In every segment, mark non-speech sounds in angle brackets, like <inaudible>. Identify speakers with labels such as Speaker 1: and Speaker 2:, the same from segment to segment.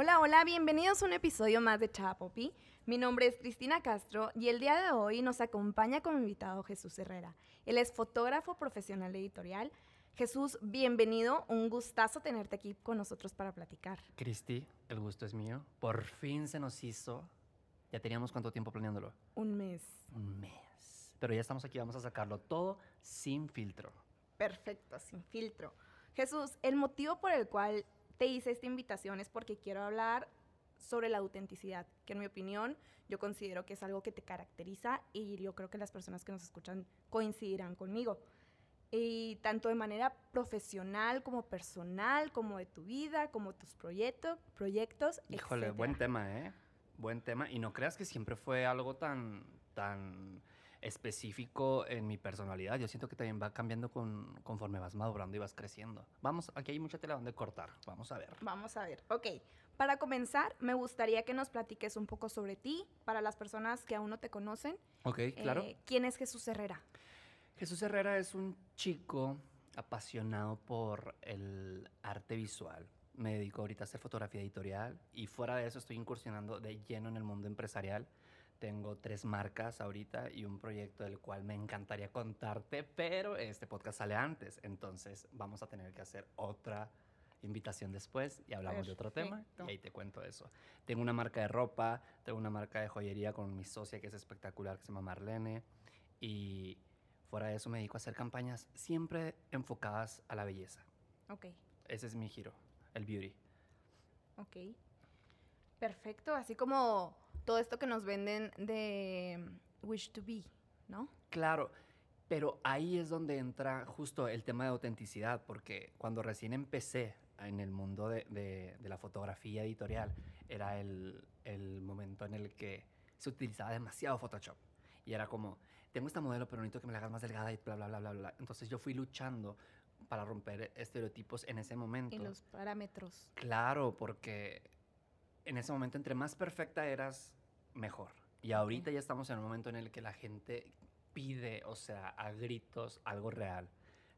Speaker 1: Hola, hola, bienvenidos a un episodio más de Chapopi. Mi nombre es Cristina Castro y el día de hoy nos acompaña como invitado Jesús Herrera. Él es fotógrafo profesional editorial. Jesús, bienvenido, un gustazo tenerte aquí con nosotros para platicar.
Speaker 2: Cristi, el gusto es mío. Por fin se nos hizo. Ya teníamos cuánto tiempo planeándolo.
Speaker 1: Un mes.
Speaker 2: Un mes. Pero ya estamos aquí, vamos a sacarlo todo sin filtro.
Speaker 1: Perfecto, sin filtro. Jesús, el motivo por el cual te hice esta invitación es porque quiero hablar sobre la autenticidad, que en mi opinión yo considero que es algo que te caracteriza y yo creo que las personas que nos escuchan coincidirán conmigo. Y tanto de manera profesional como personal, como de tu vida, como tus proyectos, proyectos.
Speaker 2: Híjole,
Speaker 1: etcétera.
Speaker 2: buen tema, ¿eh? Buen tema. Y no creas que siempre fue algo tan, tan específico en mi personalidad. Yo siento que también va cambiando con, conforme vas madurando y vas creciendo. Vamos, aquí hay mucha tela donde cortar. Vamos a ver.
Speaker 1: Vamos a ver. Ok, para comenzar, me gustaría que nos platiques un poco sobre ti, para las personas que aún no te conocen.
Speaker 2: Ok, claro.
Speaker 1: Eh, ¿Quién es Jesús Herrera?
Speaker 2: Jesús Herrera es un chico apasionado por el arte visual. Me dedico ahorita a hacer fotografía editorial y fuera de eso estoy incursionando de lleno en el mundo empresarial. Tengo tres marcas ahorita y un proyecto del cual me encantaría contarte, pero este podcast sale antes, entonces vamos a tener que hacer otra invitación después y hablamos de otro tema y ahí te cuento eso. Tengo una marca de ropa, tengo una marca de joyería con mi socia que es espectacular, que se llama Marlene y fuera de eso me dedico a hacer campañas siempre enfocadas a la belleza.
Speaker 1: Ok,
Speaker 2: Ese es mi giro, el beauty.
Speaker 1: ok. Perfecto, así como todo esto que nos venden de Wish to Be, ¿no?
Speaker 2: Claro, pero ahí es donde entra justo el tema de autenticidad, porque cuando recién empecé en el mundo de, de- de la fotografía editorial, era el, el momento en el que se utilizaba demasiado Photoshop. Y era como, tengo esta modelo, pero necesito que me la hagas más delgada y bla, bla, bla, bla, bla. Entonces yo fui luchando para romper estereotipos en ese momento.
Speaker 1: Y los parámetros.
Speaker 2: Claro, porque en ese momento entre más perfecta eras, mejor. Y ahorita ya estamos en un momento en el que la gente pide, o sea, a gritos algo real.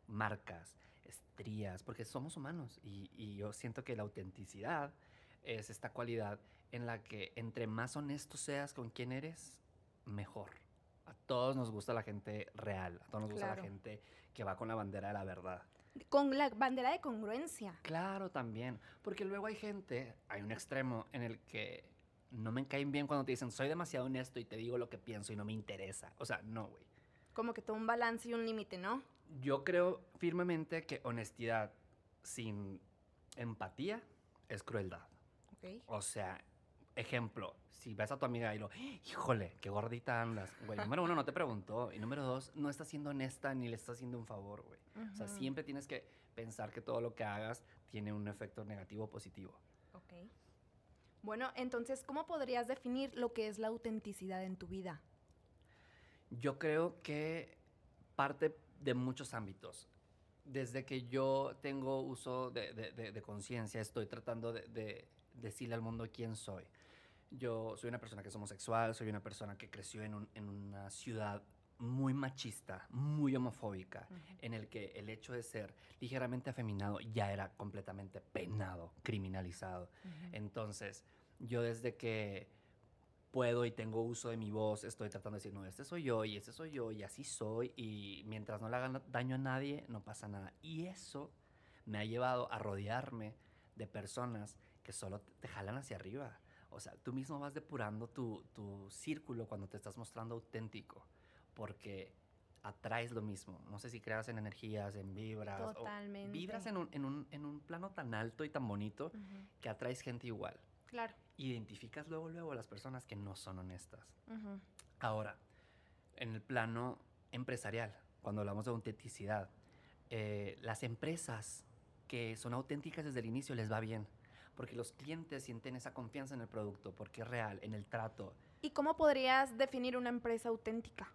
Speaker 2: Marcas, estrías, porque somos humanos. Y, y yo siento que la autenticidad es esta cualidad en la que entre más honesto seas con quién eres, mejor. A todos nos gusta la gente real, a todos nos gusta
Speaker 1: Claro.
Speaker 2: la gente que va con la bandera de la verdad.
Speaker 1: Con la bandera de congruencia.
Speaker 2: Claro, también. Porque luego hay gente, hay un extremo en el que no me caen bien cuando te dicen soy demasiado honesto y te digo lo que pienso y no me interesa. O sea, no, güey.
Speaker 1: Como que todo un balance y un límite, ¿no?
Speaker 2: Yo creo firmemente que honestidad sin empatía es crueldad.
Speaker 1: Ok.
Speaker 2: O sea, ejemplo, si ves a tu amiga y lo, híjole, qué gordita andas. Güey, <laughs> número uno, no te preguntó. Y número dos, no estás siendo honesta ni le estás haciendo un favor, güey. O sea, siempre tienes que pensar que todo lo que hagas tiene un efecto negativo o positivo.
Speaker 1: Ok. Bueno, entonces, ¿cómo podrías definir lo que es la autenticidad en tu vida?
Speaker 2: Yo creo que parte de muchos ámbitos. Desde que yo tengo uso de, de- conciencia, estoy tratando de, de decirle al mundo quién soy. Yo soy una persona que es homosexual, soy una persona que creció en, en una ciudad muy machista, muy homofóbica, en el que el hecho de ser ligeramente afeminado ya era completamente penado, criminalizado. Entonces, yo desde que puedo y tengo uso de mi voz, estoy tratando de decir, no, este soy yo y este soy yo y así soy y mientras no le hagan daño a nadie, no pasa nada. Y eso me ha llevado a rodearme de personas que solo te te jalan hacia arriba. O sea, tú mismo vas depurando tu, tu círculo cuando te estás mostrando auténtico, porque atraes lo mismo. No sé si creas en energías, en vibras. o
Speaker 1: Totalmente.
Speaker 2: vibras en un, en, un, en un plano tan alto y tan bonito
Speaker 1: Ujú.
Speaker 2: que atraes gente igual
Speaker 1: Claro.
Speaker 2: identificas luego, luego a las personas que no son honestas.
Speaker 1: Ujú.
Speaker 2: Ahora, en el plano empresarial, cuando hablamos de autenticidad, eh, las empresas que son auténticas desde el inicio les va bien, porque los clientes sienten esa confianza en el producto, porque es real, en el trato.
Speaker 1: ¿Y cómo podrías definir una empresa auténtica?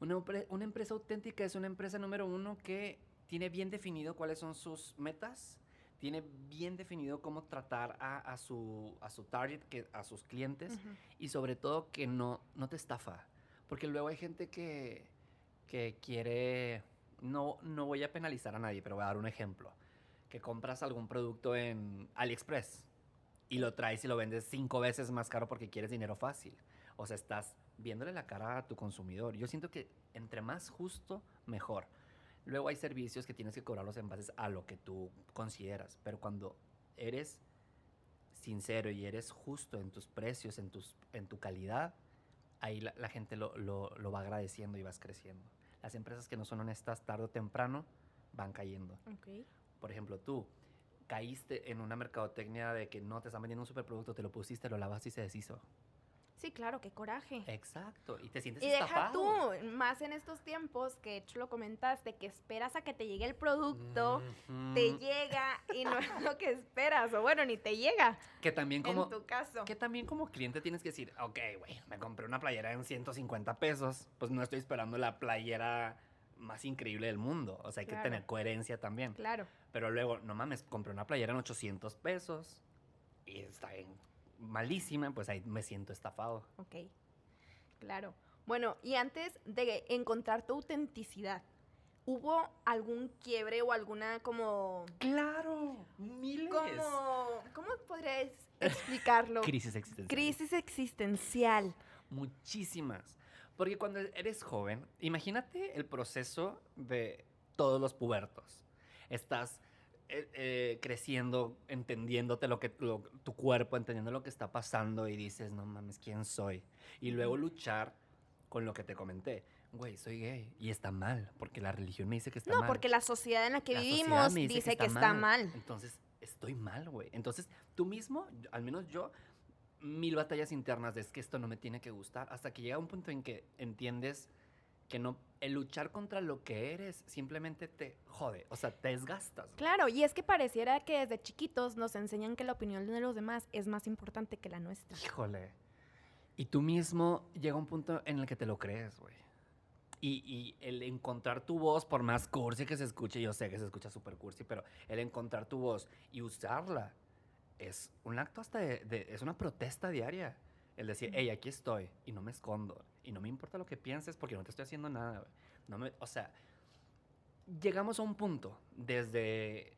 Speaker 2: Una, empre- una empresa auténtica es una empresa número uno que tiene bien definido cuáles son sus metas, tiene bien definido cómo tratar a, a su, a su target, que, a sus clientes, y sobre todo que no, no te estafa. Porque luego hay gente que, que quiere, no, no voy a penalizar a nadie, pero voy a dar un ejemplo. Que compras algún producto en AliExpress y lo traes y lo vendes cinco veces más caro porque quieres dinero fácil. O sea, estás viéndole la cara a tu consumidor. Yo siento que entre más justo, mejor. Luego hay servicios que tienes que cobrarlos en base a lo que tú consideras, pero cuando eres sincero y eres justo en tus precios, en, tus, en tu calidad, ahí la, la gente lo, lo, lo va agradeciendo y vas creciendo. Las empresas que no son honestas tarde o temprano van cayendo. Por ejemplo, tú caíste en una mercadotecnia de que no te están vendiendo un superproducto, te lo pusiste, lo lavaste y se deshizo.
Speaker 1: Sí, claro, qué coraje.
Speaker 2: Exacto. Y te sientes
Speaker 1: Y deja
Speaker 2: estafado.
Speaker 1: tú, más en estos tiempos que hecho lo comentaste, que esperas a que te llegue el producto, te llega y no es lo que esperas, o bueno, ni te llega
Speaker 2: Que también como...
Speaker 1: en tu caso.
Speaker 2: Que también como cliente tienes que decir, ok, güey, me compré una playera en 150 pesos, pues no estoy esperando la playera más increíble del mundo. O sea, hay
Speaker 1: Claro.
Speaker 2: que tener coherencia también.
Speaker 1: Claro.
Speaker 2: Pero luego, no mames, compré una playera en 800 pesos y está bien malísima, pues ahí me siento estafado.
Speaker 1: Ok, claro. Bueno, y antes de encontrar tu autenticidad, ¿hubo algún quiebre o alguna como...
Speaker 2: ¡Claro! ¡Miles!
Speaker 1: como ¿Cómo podrías explicarlo? <laughs>
Speaker 2: Crisis existencial.
Speaker 1: Crisis existencial.
Speaker 2: Muchísimas. Porque cuando eres joven, imagínate el proceso de todos los pubertos. Estás eh, eh, creciendo, entendiéndote lo que lo- tu cuerpo, entendiendo lo que está pasando y dices, no mames, ¿quién soy? Y luego luchar con lo que te comenté. Güey, soy gay y está mal, porque la religión me dice que está
Speaker 1: No,
Speaker 2: mal.
Speaker 1: porque la sociedad en la que
Speaker 2: La
Speaker 1: vivimos dice, que, está, mal.
Speaker 2: Entonces, estoy mal, güey. Entonces, tú mismo, al menos yo, mil batallas internas de es que esto no me tiene que gustar, hasta que llega un punto en que entiendes que no, el luchar contra lo que eres simplemente te jode, o sea, te desgastas.
Speaker 1: Claro, y es que pareciera que desde chiquitos nos enseñan que la opinión de los demás es más importante que la nuestra.
Speaker 2: Híjole. Y tú mismo llega un punto en el que te lo crees, güey. Y, y el encontrar tu voz, por más cursi que se escuche, yo sé que se escucha súper cursi, pero el encontrar tu voz y usarla es un acto hasta de, de- es una protesta diaria. El decir, hey, aquí estoy y no me escondo. Y no me importa lo que pienses porque no te estoy haciendo nada. No me, o sea, llegamos a un punto desde...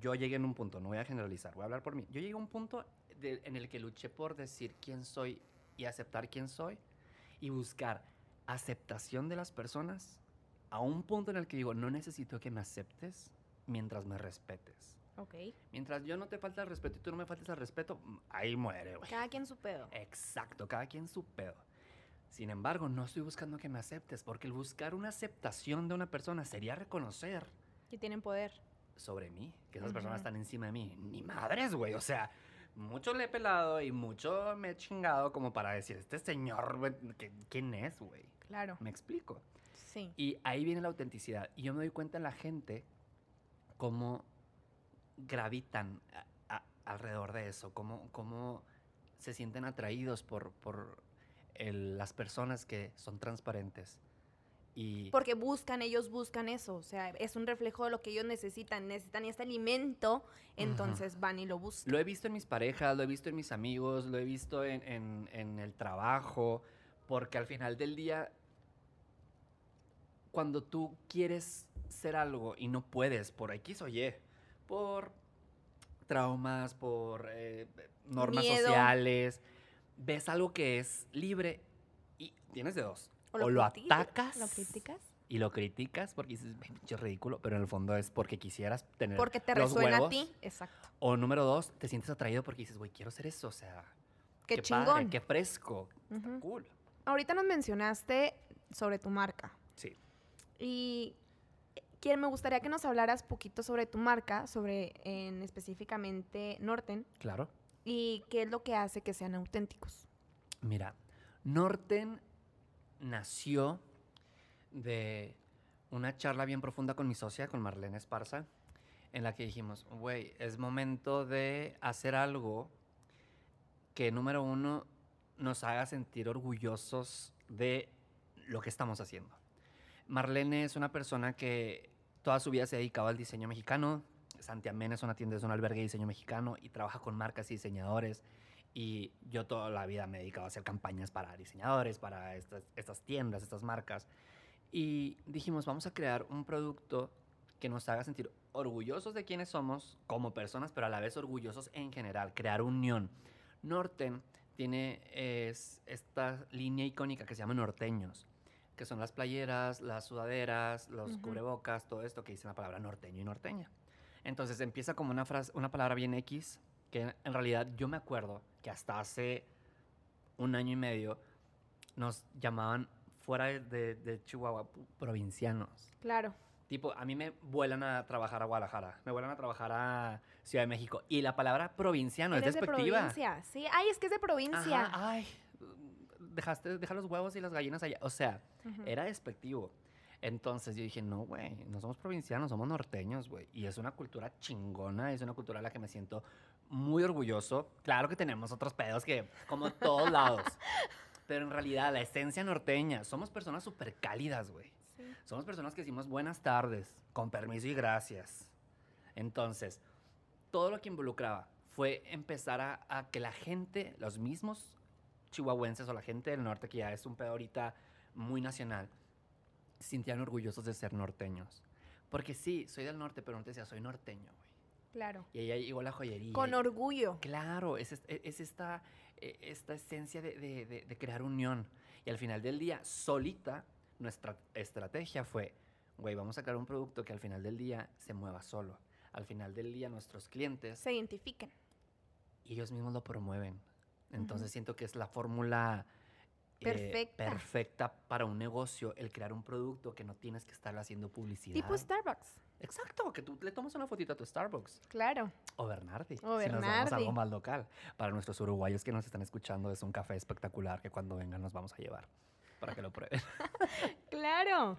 Speaker 2: Yo llegué en un punto, no voy a generalizar, voy a hablar por mí. Yo llegué a un punto en el que luché por decir quién soy y aceptar quién soy y buscar aceptación de las personas a un punto en el que digo, no necesito que me aceptes mientras me respetes.
Speaker 1: Ok.
Speaker 2: Mientras yo no te falte el respeto y tú no me faltes el respeto, ahí muere, güey.
Speaker 1: Cada quien su pedo.
Speaker 2: Exacto, cada quien su pedo. Sin embargo, no estoy buscando que me aceptes, porque el buscar una aceptación de una persona sería reconocer
Speaker 1: Que tienen poder.
Speaker 2: sobre mí, que esas personas están encima de mí. Ni madres, güey. O sea, mucho le he pelado y mucho me he chingado como para decir, este señor, güey, ¿qué- ¿quién es, güey?
Speaker 1: Claro.
Speaker 2: Me explico.
Speaker 1: Sí.
Speaker 2: Y ahí viene la autenticidad. Y yo me doy cuenta en la gente cómo gravitan a- a- alrededor de eso, cómo, cómo se sienten atraídos por, por el- las personas que son transparentes. Y
Speaker 1: Porque buscan, ellos buscan eso. O sea, es un reflejo de lo que ellos necesitan. Necesitan este alimento, entonces van y lo buscan.
Speaker 2: lo he visto en mis parejas, lo he visto en mis amigos, lo he visto en, en- en el trabajo, porque al final del día, cuando tú quieres ser algo y no puedes por X o Y, por traumas, por eh, normas
Speaker 1: Miedo.
Speaker 2: sociales, ves algo que es libre y tienes de dos. O lo, atacas
Speaker 1: ¿Lo criticas?
Speaker 2: y lo criticas porque dices, "Ay, pinche ridículo, pero en el fondo es porque quisieras tener
Speaker 1: Porque te
Speaker 2: los
Speaker 1: resuena a
Speaker 2: huevos.
Speaker 1: ti. Exacto.
Speaker 2: O número dos, te sientes atraído porque dices, güey, quiero ser eso, o sea,
Speaker 1: Qué,
Speaker 2: padre,
Speaker 1: chingón.
Speaker 2: qué fresco, cool.
Speaker 1: Ahorita nos mencionaste sobre tu marca.
Speaker 2: Sí.
Speaker 1: Y quiero, me gustaría que nos hablaras poquito sobre tu marca, sobre en específicamente Norten,
Speaker 2: Claro.
Speaker 1: y qué es lo que hace que sean auténticos.
Speaker 2: Mira, Norten nació de una charla bien profunda con mi socia, con Marlene Esparza, en la que dijimos, güey, es momento de hacer algo que, número uno, nos haga sentir orgullosos de lo que estamos haciendo. Marlene es una persona que toda su vida se ha dedicado al diseño mexicano. Santi Amén es una tienda, es un albergue de diseño mexicano y trabaja con marcas y diseñadores. Y yo toda la vida me he dedicado a hacer campañas para diseñadores, para estas, tiendas, estas marcas. Y dijimos, vamos a crear un producto que nos haga sentir orgullosos de quienes somos como personas, pero a la vez orgullosos en general, crear unión. Norten tiene es, esta línea icónica que se llama norteños, que son las playeras, las sudaderas, los cubrebocas, todo esto que dice la palabra norteño y norteña. Entonces empieza como una frase, una palabra bien X, que en realidad yo me acuerdo que hasta hace un año y medio nos llamaban fuera de, de- de Chihuahua provincianos.
Speaker 1: Claro.
Speaker 2: Tipo, a mí me vuelan a trabajar a Guadalajara, me vuelan a trabajar a Ciudad de México. Y la palabra provinciano es
Speaker 1: Eres de
Speaker 2: despectiva.
Speaker 1: provincia. Sí, ay, es que es de provincia.
Speaker 2: Ajá, ay, dejaste, deja los huevos y las gallinas allá. O sea, era despectivo. Entonces yo dije, no, güey, no somos provincianos, somos norteños, güey. Y es una cultura chingona, es una cultura a la que me siento muy orgulloso. Claro que tenemos otros pedos que, como todos lados. <laughs> Pero en realidad, la esencia norteña, somos personas súper cálidas, güey.
Speaker 1: Sí.
Speaker 2: Somos personas que decimos buenas tardes, con permiso y gracias. Entonces, todo lo que involucraba fue empezar a, a que la gente, los mismos chihuahuenses o la gente del norte, que ya es un pedo ahorita muy nacional, sintieran orgullosos de ser norteños. Porque sí, soy del norte, pero no te decía, soy norteño, güey.
Speaker 1: Claro.
Speaker 2: Y ahí llegó la joyería.
Speaker 1: Con
Speaker 2: y-
Speaker 1: orgullo.
Speaker 2: Claro, es, es- es esta, eh, esta esencia de, de- de- de crear unión. Y al final del día, solita, nuestra estrategia fue, güey, vamos a crear un producto que al final del día se mueva solo. Al final del día, nuestros clientes,
Speaker 1: Se identifiquen.
Speaker 2: ellos mismos lo promueven. Entonces siento que es la fórmula eh,
Speaker 1: Perfecta.
Speaker 2: para un negocio, el crear un producto que no tienes que estar haciendo publicidad.
Speaker 1: Tipo Starbucks.
Speaker 2: Exacto, que tú le tomas una fotito a tu Starbucks.
Speaker 1: Claro.
Speaker 2: O Bernardi.
Speaker 1: O
Speaker 2: Si nos vamos a
Speaker 1: Bernardi.
Speaker 2: algo más local. Para nuestros uruguayos que nos están escuchando, es un café espectacular que cuando vengan nos vamos a llevar. Para que lo prueben. <laughs>
Speaker 1: Claro.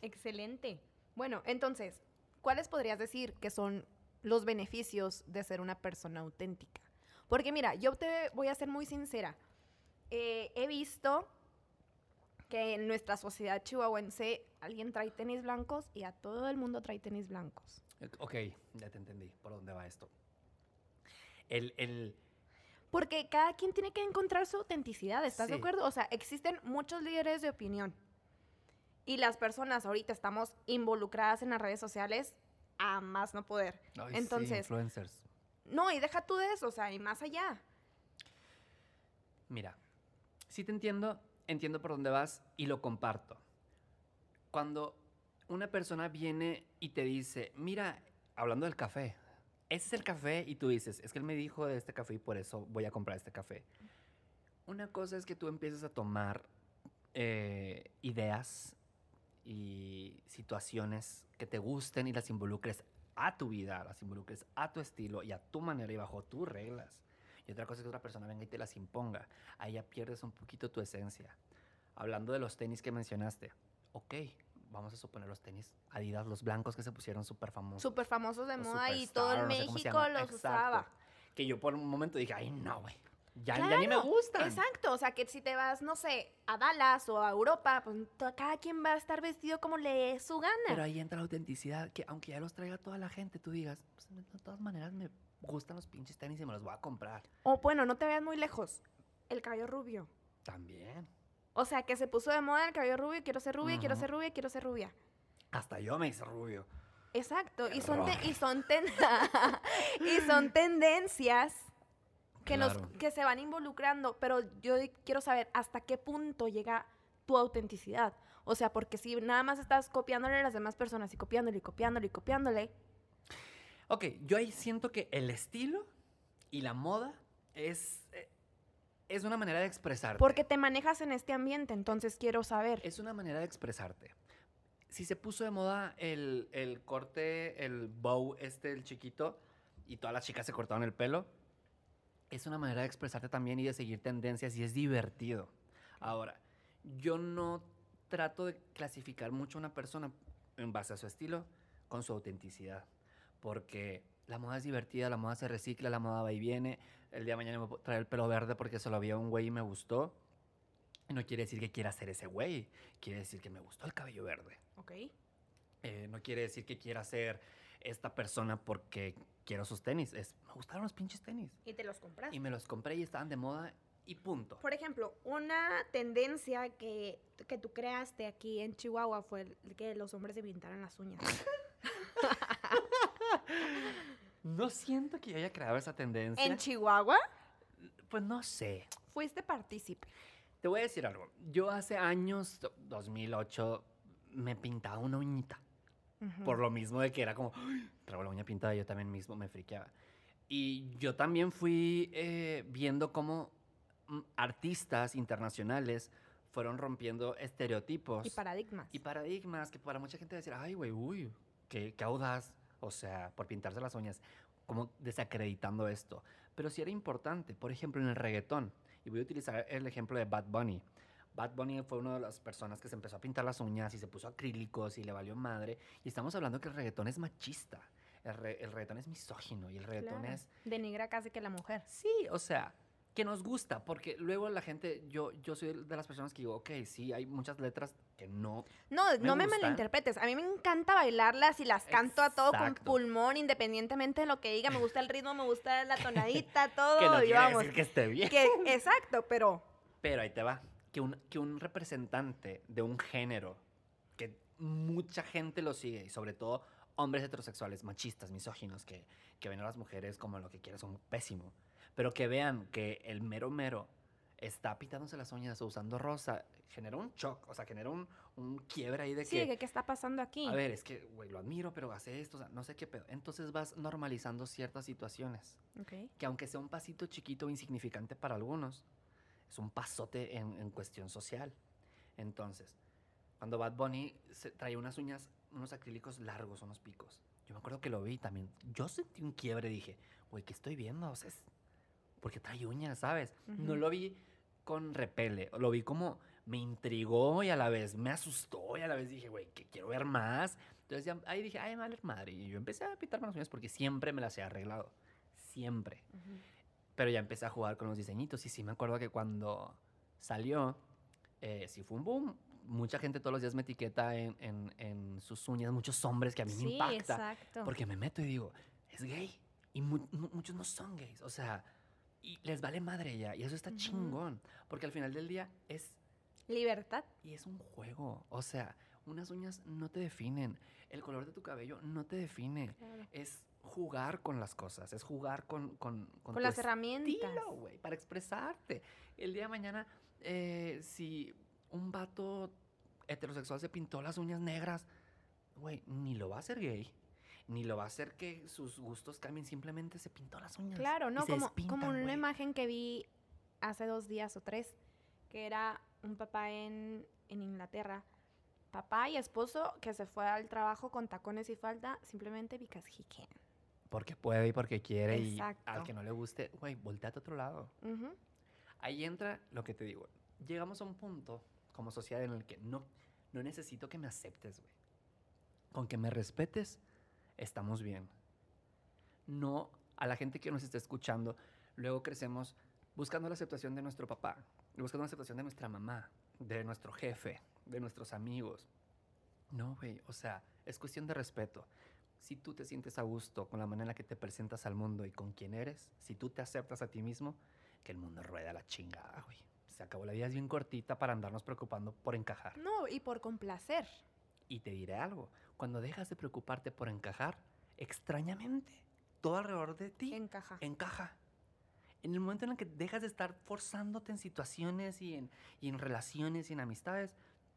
Speaker 1: Excelente. Bueno, entonces, ¿cuáles podrías decir que son los beneficios de ser una persona auténtica? Porque mira, yo te voy a ser muy sincera. Eh, he visto que en nuestra sociedad chihuahuense alguien trae tenis blancos y a todo el mundo trae tenis blancos.
Speaker 2: ok, ya te entendí por dónde va esto. El, el,
Speaker 1: Porque cada quien tiene que encontrar su autenticidad, ¿estás de
Speaker 2: Sí.
Speaker 1: acuerdo? O sea, existen muchos líderes de opinión. Y las personas ahorita estamos involucradas en las redes sociales a más no poder.
Speaker 2: ay, sí,
Speaker 1: Entonces,
Speaker 2: influencers.
Speaker 1: No, y deja tú de eso, o sea, y más allá.
Speaker 2: Mira, sí te entiendo, entiendo por dónde vas y lo comparto. Cuando una persona viene y te dice, mira, hablando del café, ese es el café y tú dices, es que él me dijo de este café y por eso voy a comprar este café. Una cosa es que tú empieces a tomar eh, ideas y situaciones que te gusten y las involucres a tu vida, las involucres a tu estilo y a tu manera y bajo tus reglas. Y otra cosa es que otra persona venga y te las imponga. Ahí ya pierdes un poquito tu esencia. Hablando de los tenis que mencionaste, ok, vamos a suponer los tenis Adidas, los blancos que se pusieron súper famosos.
Speaker 1: Súper famosos de moda y todo
Speaker 2: no sé se
Speaker 1: México los
Speaker 2: Exacto.
Speaker 1: usaba.
Speaker 2: Que yo por un momento dije, ay, no, güey. Ya, ya ni me gustan.
Speaker 1: Exacto, o sea, que si te vas, no sé, a Dallas o a Europa, pues cada quien va a estar vestido como le su gana.
Speaker 2: Pero ahí entra la autenticidad, que aunque ya los traiga toda la gente, tú digas, pues de todas maneras me gustan los pinches tenis y me los voy a comprar.
Speaker 1: O bueno, no te veas muy lejos, el cabello rubio.
Speaker 2: También.
Speaker 1: O sea, que se puso de moda el cabello rubio, quiero ser rubia, quiero ser rubia, quiero ser rubia.
Speaker 2: Hasta yo me hice rubio.
Speaker 1: Exacto, y son, y, son ten- <laughs> y son tendencias que, nos,
Speaker 2: Claro.
Speaker 1: que se van involucrando, pero yo quiero saber hasta qué punto llega tu autenticidad. O sea, porque si nada más estás copiándole a las demás personas y copiándole y copiándole y copiándole,
Speaker 2: Ok, yo ahí siento que el estilo y la moda es, eh, es una manera de expresarte.
Speaker 1: porque te manejas en este ambiente, entonces quiero saber.
Speaker 2: Es una manera de expresarte. Si se puso de moda el, el corte, el bow este, el chiquito, y todas las chicas se cortaron el pelo, es una manera de expresarte también y de seguir tendencias y es divertido. Ahora, yo no trato de clasificar mucho a una persona en base a su estilo con su autenticidad, porque la moda es divertida, la moda se recicla, la moda va y viene. El día de mañana me puedo traer el pelo verde porque se lo vi a un güey y me gustó. Y no quiere decir que quiera ser ese güey, quiere decir que me gustó el cabello verde.
Speaker 1: Ok.
Speaker 2: Eh, no quiere decir que quiera ser esta persona porque quiero sus tenis. Es, me gustaron los pinches tenis.
Speaker 1: Y te los compras.
Speaker 2: Y me los compré y estaban de moda y punto.
Speaker 1: Por ejemplo, una tendencia que, que tú creaste aquí en Chihuahua fue el que los hombres se pintaran las uñas. <laughs>
Speaker 2: No siento que yo haya creado esa tendencia.
Speaker 1: ¿En Chihuahua?
Speaker 2: Pues no sé.
Speaker 1: Fuiste partícipe.
Speaker 2: Te voy a decir algo. Yo hace años, 2008, me pintaba una uñita. Por lo mismo de que era como, "Ay, traigo la uña pintada, yo también mismo me friqueaba. Y yo también fui eh, viendo cómo mm, artistas internacionales fueron rompiendo estereotipos.
Speaker 1: Y paradigmas.
Speaker 2: Y paradigmas que para mucha gente decir, ay, güey, uy, qué, qué audaz. O sea, por pintarse las uñas, como desacreditando esto. Pero sí era importante, por ejemplo, en el reggaetón. Y voy a utilizar el ejemplo de Bad Bunny. Bad Bunny fue una de las personas que se empezó a pintar las uñas y se puso acrílicos y le valió madre. Y estamos hablando que el reggaetón es machista. El, re- el reggaetón es misógino y el reggaetón
Speaker 1: Claro.
Speaker 2: es
Speaker 1: Denigra casi que la mujer.
Speaker 2: Sí, o sea, que nos gusta, porque luego la gente, yo, yo soy de las personas que digo, ok, sí, hay muchas letras que no.
Speaker 1: No, no me
Speaker 2: gustan.
Speaker 1: malinterpretes. A mí me encanta bailarlas y las canto a todo con pulmón, independientemente de lo que diga. Me gusta el ritmo, me gusta la tonadita, <laughs> todo.
Speaker 2: que no
Speaker 1: y vamos.
Speaker 2: decir que esté bien.
Speaker 1: que- exacto, pero
Speaker 2: Pero ahí te va, que un, que un representante de un género, que mucha gente lo sigue, y sobre todo hombres heterosexuales, machistas, misóginos, que, que ven a las mujeres como lo que quieren, son pésimo. Pero que vean que el mero mero está pintándose las uñas o usando rosa, genera un shock, o sea, genera un, un quiebre ahí de
Speaker 1: sí,
Speaker 2: que...
Speaker 1: ¿qué, qué está pasando aquí?
Speaker 2: A ver, es que, güey, lo admiro, pero hace esto, o sea, no sé qué pedo. Entonces vas normalizando ciertas situaciones,
Speaker 1: Ok.
Speaker 2: que aunque sea un pasito chiquito o insignificante para algunos, es un pasote en, en cuestión social. Entonces, cuando Bad Bunny se traía unas uñas, unos acrílicos largos, unos picos, yo me acuerdo que lo vi también. Yo sentí un quiebre, dije, güey, ¿qué estoy viendo? O sea, es porque trae uñas, ¿sabes? No
Speaker 1: Ujú.
Speaker 2: lo vi con repele, lo vi como me intrigó y a la vez me asustó y a la vez dije, güey, que quiero ver más. Entonces ya ahí dije, ay, madre, madre. Y yo empecé a pintarme las uñas porque siempre me las he arreglado. Siempre.
Speaker 1: Ujú.
Speaker 2: Pero ya empecé a jugar con los diseñitos. Y sí me acuerdo que cuando salió, eh, sí fue un boom. Mucha gente todos los días me etiqueta en, en- en sus uñas, muchos hombres que a mí me
Speaker 1: Sí,
Speaker 2: impacta.
Speaker 1: exacto.
Speaker 2: Porque me meto y digo, es gay. Y mu- mu- muchos no son gays. O sea, y les vale madre ya. Y eso está chingón. Porque al final del día es
Speaker 1: Libertad.
Speaker 2: y es un juego. O sea, unas uñas no te definen. El color de tu cabello no te define. Es jugar con las cosas. Es jugar con, con, con
Speaker 1: Con las herramientas.
Speaker 2: estilo, para expresarte. El día de mañana, eh, si un vato heterosexual se pintó las uñas negras, güey, ni lo va a hacer gay. Ni lo va a hacer que sus gustos cambien, simplemente se pintó las uñas.
Speaker 1: Claro, no, como,
Speaker 2: despintan,
Speaker 1: como una imagen que vi hace dos días o tres, que era un papá en, en Inglaterra, papá y esposo que se fue al trabajo con tacones y falda simplemente because he can.
Speaker 2: Porque puede y porque quiere y al
Speaker 1: Exacto.
Speaker 2: que no le guste, güey, volteate a otro lado.
Speaker 1: Ujú.
Speaker 2: Ahí entra lo que te digo. Llegamos a un punto como sociedad en el que no, no necesito que me aceptes, güey. Con que me respetes, estamos bien. No a la gente que nos está escuchando, luego crecemos buscando la aceptación de nuestro papá, buscando la aceptación de nuestra mamá, de nuestro jefe, de nuestros amigos. No, güey, o sea, es cuestión de respeto. Si tú te sientes a gusto con la manera en la que te presentas al mundo y con quién eres, si tú te aceptas a ti mismo, que el mundo rueda la chingada, güey. Se acabó la vida es bien cortita para andarnos preocupando por encajar.
Speaker 1: No, y por complacer.
Speaker 2: Y te diré algo, cuando dejas de preocuparte por encajar, extrañamente, todo alrededor de ti
Speaker 1: Encaja.
Speaker 2: encaja. En el momento en el que dejas de estar forzándote en situaciones y en, y en relaciones y en amistades,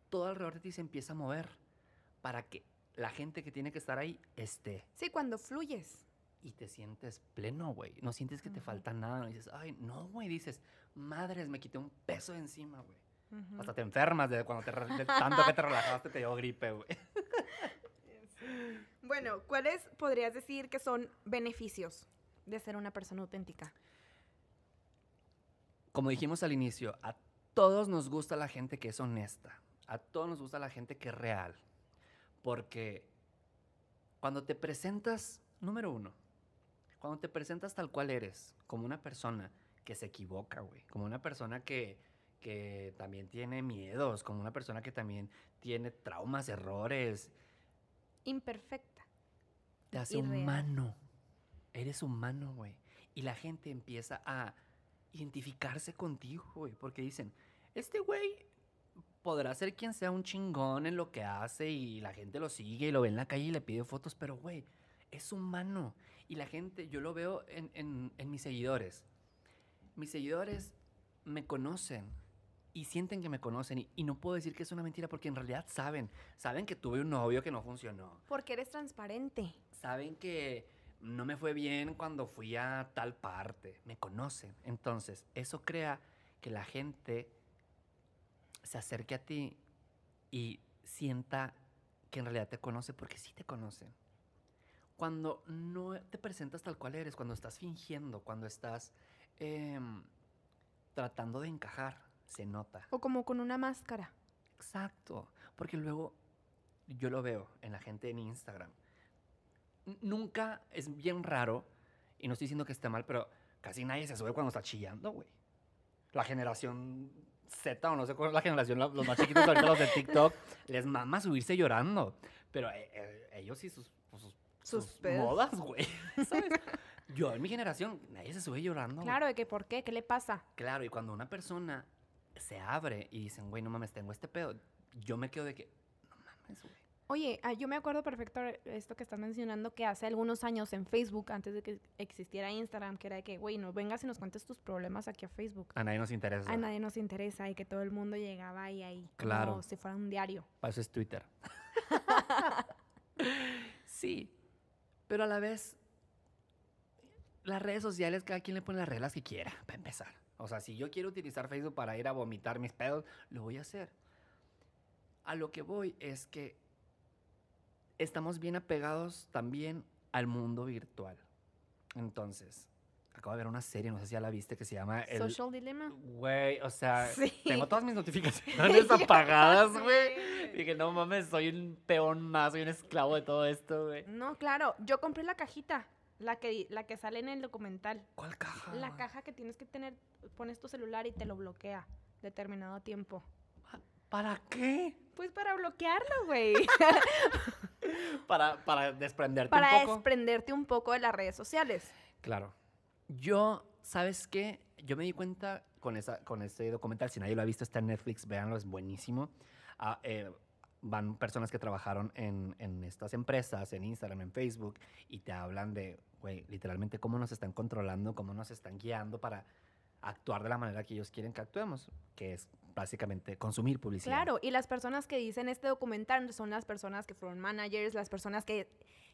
Speaker 2: todo alrededor de ti se empieza a mover para que la gente que tiene que estar ahí esté.
Speaker 1: Sí, cuando fluyes.
Speaker 2: Y te sientes pleno, güey. No sientes que te falta nada. No dices, ay, no, güey. Dices, madres, me quité un peso de encima, güey. Hasta te enfermas de cuando te, de tanto que te relajaste, te dio gripe, güey. <laughs>
Speaker 1: Bueno, ¿cuáles podrías decir que son beneficios de ser una persona auténtica?
Speaker 2: como dijimos al inicio, a todos nos gusta la gente que es honesta. A todos nos gusta la gente que es real. Porque cuando te presentas, número uno, cuando te presentas tal cual eres, como una persona que se equivoca, güey, como una persona que, que también tiene miedos, como una persona que también tiene traumas, errores,
Speaker 1: Imperfecta.
Speaker 2: te hace humano. Eres humano, güey. Y la gente empieza a identificarse contigo, güey. Porque dicen, este güey podrá ser quien sea un chingón en lo que hace y la gente lo sigue y lo ve en la calle y le pide fotos, pero güey, es humano. Y la gente, yo lo veo en, en- en mis seguidores. Mis seguidores me conocen y sienten que me conocen y, y no puedo decir que es una mentira porque en realidad saben. Saben que tuve un novio que no funcionó.
Speaker 1: Porque eres transparente.
Speaker 2: Saben que no me fue bien cuando fui a tal parte. Me conocen. Entonces, eso crea que la gente se acerque a ti y sienta que en realidad te conoce porque sí te conocen. Cuando no te presentas tal cual eres, cuando estás fingiendo, cuando estás em, tratando de encajar, se nota.
Speaker 1: O como con una máscara.
Speaker 2: Exacto, porque luego yo lo veo en la gente en Instagram. Nunca es bien raro, y no estoy diciendo que esté mal, pero casi nadie se sube cuando está chillando, güey. La generación Z o no sé cuál es la generación, los más chiquitos ahorita, los de <laughs> TikTok, les mama subirse llorando. Pero eh, eh, ellos sí sus, pues, sus,
Speaker 1: Sus
Speaker 2: modas, güey. <laughs> ¿Sabes? Yo en mi generación, nadie se sube llorando.
Speaker 1: Claro, de que por qué, qué le pasa.
Speaker 2: Claro, y cuando una persona se abre y dicen, güey, no mames, tengo este pedo, yo me quedo de que, no mames, güey.
Speaker 1: Oye, ah, yo me acuerdo perfecto esto que estás mencionando que hace algunos años en Facebook, antes de que existiera Instagram, que era de que, güey, no vengas y nos cuentes tus problemas aquí a Facebook.
Speaker 2: A nadie nos interesa.
Speaker 1: A nadie nos interesa y que todo el mundo llegaba ahí, ahí,
Speaker 2: Claro.
Speaker 1: como si fuera un diario.
Speaker 2: Para eso es Twitter. <laughs> sí, pero a la vez, las redes sociales, cada quien le pone las reglas que quiera, para empezar. O sea, si yo quiero utilizar Facebook para ir a vomitar mis pedos, lo voy a hacer. A lo que voy es que estamos bien apegados también al mundo virtual. Entonces, acabo de ver una serie, no sé si ya la viste, que se llama... El,
Speaker 1: Social Dilemma.
Speaker 2: Güey, o sea, <laughs>
Speaker 1: Sí.
Speaker 2: tengo todas mis notificaciones <laughs> apagadas, güey. Dije, no mames, soy un peón más, soy un esclavo de todo esto, güey.
Speaker 1: No, claro, yo compré la cajita, la que, la que sale en el documental.
Speaker 2: ¿Cuál caja?
Speaker 1: La caja que tienes que tener, pones tu celular y te lo bloquea determinado tiempo.
Speaker 2: ¿Para qué?
Speaker 1: Pues para bloquearlo, güey. <laughs> <laughs>
Speaker 2: Para, para desprenderte
Speaker 1: para
Speaker 2: un poco.
Speaker 1: desprenderte un poco de las redes sociales.
Speaker 2: Claro. Yo, ¿sabes qué? Yo me di cuenta con, esa, con ese documental, si nadie lo ha visto, está en Netflix, véanlo, es buenísimo. Ah, eh, van personas que trabajaron en, en estas empresas, en Instagram, en Facebook, y te hablan de, güey, literalmente cómo nos están controlando, cómo nos están guiando para actuar de la manera que ellos quieren que actuemos, que es básicamente consumir publicidad.
Speaker 1: Claro, y las personas que dicen este documental son las personas que fueron managers, las personas que,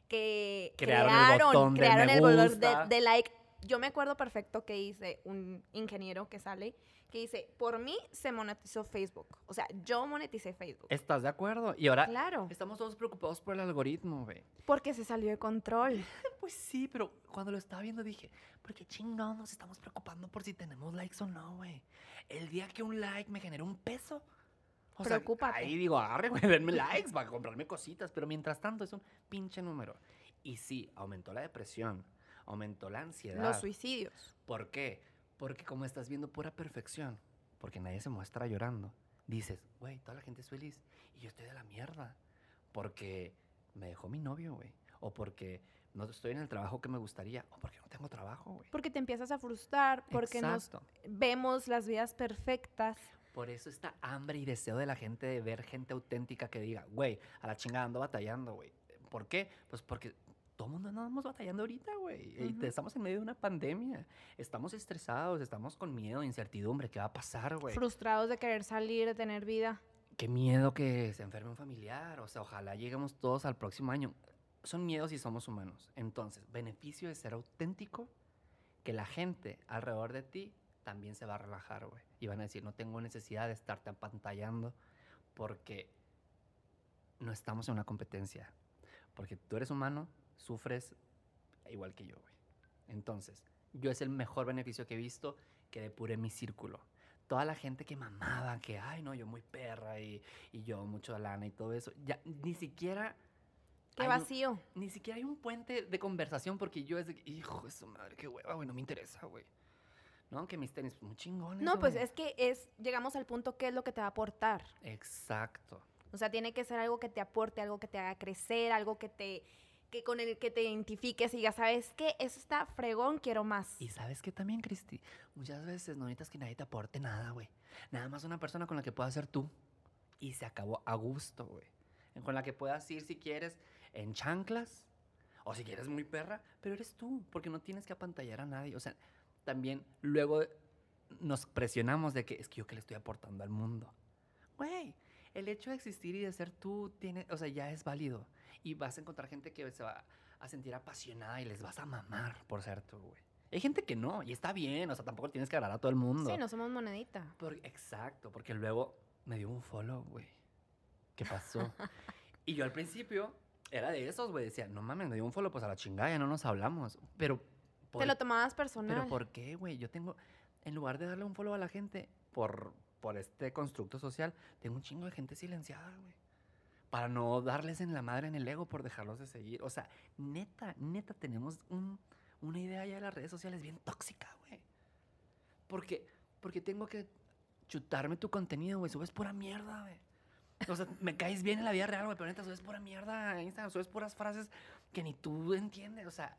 Speaker 1: que
Speaker 2: Crearon el botón de
Speaker 1: crearon el botón de like. Yo me acuerdo perfecto que dice un ingeniero que sale, que dice, por mí se monetizó Facebook. O sea, yo moneticé Facebook.
Speaker 2: ¿Estás de acuerdo? Y ahora
Speaker 1: Claro,
Speaker 2: estamos todos preocupados por el algoritmo, güey.
Speaker 1: porque se salió de control. <laughs>
Speaker 2: Pues sí, pero cuando lo estaba viendo dije, ¿por qué chingados nos estamos preocupando por si tenemos likes o no, güey? El día que un like me generó un peso. O sea,
Speaker 1: Preocúpate.
Speaker 2: ahí digo, agarre, güey, denme likes para comprarme cositas, pero mientras tanto es un pinche número. Y sí, aumentó la depresión, aumentó la ansiedad.
Speaker 1: Los suicidios.
Speaker 2: ¿Por qué? Porque como estás viendo pura perfección, porque nadie se muestra llorando, dices, güey, toda la gente es feliz y yo estoy de la mierda. Porque me dejó mi novio, güey. O porque no estoy en el trabajo que me gustaría. O porque no tengo trabajo, güey.
Speaker 1: Porque te empiezas a frustrar, porque nos
Speaker 2: Exacto.
Speaker 1: vemos las vidas perfectas.
Speaker 2: Por eso esta hambre y deseo de la gente de ver gente auténtica que diga, güey, a la chingada ando batallando, güey. ¿Por qué? Pues porque todo el mundo andamos batallando ahorita, güey.
Speaker 1: Ujú.
Speaker 2: Estamos en medio de una pandemia. Estamos estresados, estamos con miedo, incertidumbre. ¿Qué va a pasar, güey?
Speaker 1: Frustrados de querer salir, de tener vida.
Speaker 2: Qué miedo que se enferme un familiar. O sea, ojalá lleguemos todos al próximo año. Son miedos y somos humanos. Entonces, beneficio de ser auténtico, que la gente alrededor de ti también se va a relajar, güey. Y van a decir, no tengo necesidad de estarte apantallando porque no estamos en una competencia. Porque tú eres humano, sufres igual que yo, güey. Entonces, yo es el mejor beneficio que he visto que depuré mi círculo. Toda la gente que mamaba, que, ay, no, yo muy perra y, y yo mucho lana y todo eso, ya ni siquiera...
Speaker 1: Qué
Speaker 2: hay un-
Speaker 1: vacío.
Speaker 2: ni siquiera hay un puente de conversación porque yo es de, hijo de su madre, qué hueva, güey, no me interesa, güey. No, que mis tenis, muy chingones.
Speaker 1: No, pues
Speaker 2: güey.
Speaker 1: es que es, llegamos al punto qué es lo que te va a aportar.
Speaker 2: Exacto.
Speaker 1: O sea, tiene que ser algo que te aporte, algo que te haga crecer, algo que te que con el que te identifiques y ya sabes que eso está fregón, quiero más.
Speaker 2: Y sabes que también, Cristi, muchas veces no necesitas que nadie te aporte nada, güey. Nada más una persona con la que puedas ser tú. y se acabó a gusto, güey. Con la que puedas ir si quieres en chanclas o si quieres muy perra, pero eres tú, porque no tienes que apantallar a nadie. O sea, también luego nos presionamos de que es que yo que le estoy aportando al mundo. Güey, el hecho de existir y de ser tú tiene, o sea, ya es válido. Y vas a encontrar gente que se va a sentir apasionada y les vas a mamar por ser tú, güey. Hay gente que no, y está bien, o sea, tampoco tienes que agradar a todo el mundo.
Speaker 1: Sí, no somos monedita.
Speaker 2: exacto, porque luego me dio un follow, güey. ¿Qué pasó? <laughs> y yo al principio era de esos, güey. Decía, no mames, me dio un follow, pues a la chingada, ya no nos hablamos. Pero.
Speaker 1: Te lo tomabas personal.
Speaker 2: Pero ¿por qué, güey? Yo tengo. En lugar de darle un follow a la gente por, por este constructo social, tengo un chingo de gente silenciada, güey. Para no darles en la madre en el ego por dejarlos de seguir. O sea, neta, neta, tenemos un una idea ya de las redes sociales bien tóxica, güey. Porque, porque tengo que chutarme tu contenido, güey. Subes pura mierda, güey. O sea, me caes bien en la vida real, güey, pero neta, subes pura mierda en Instagram, subes puras frases que ni tú entiendes. O sea,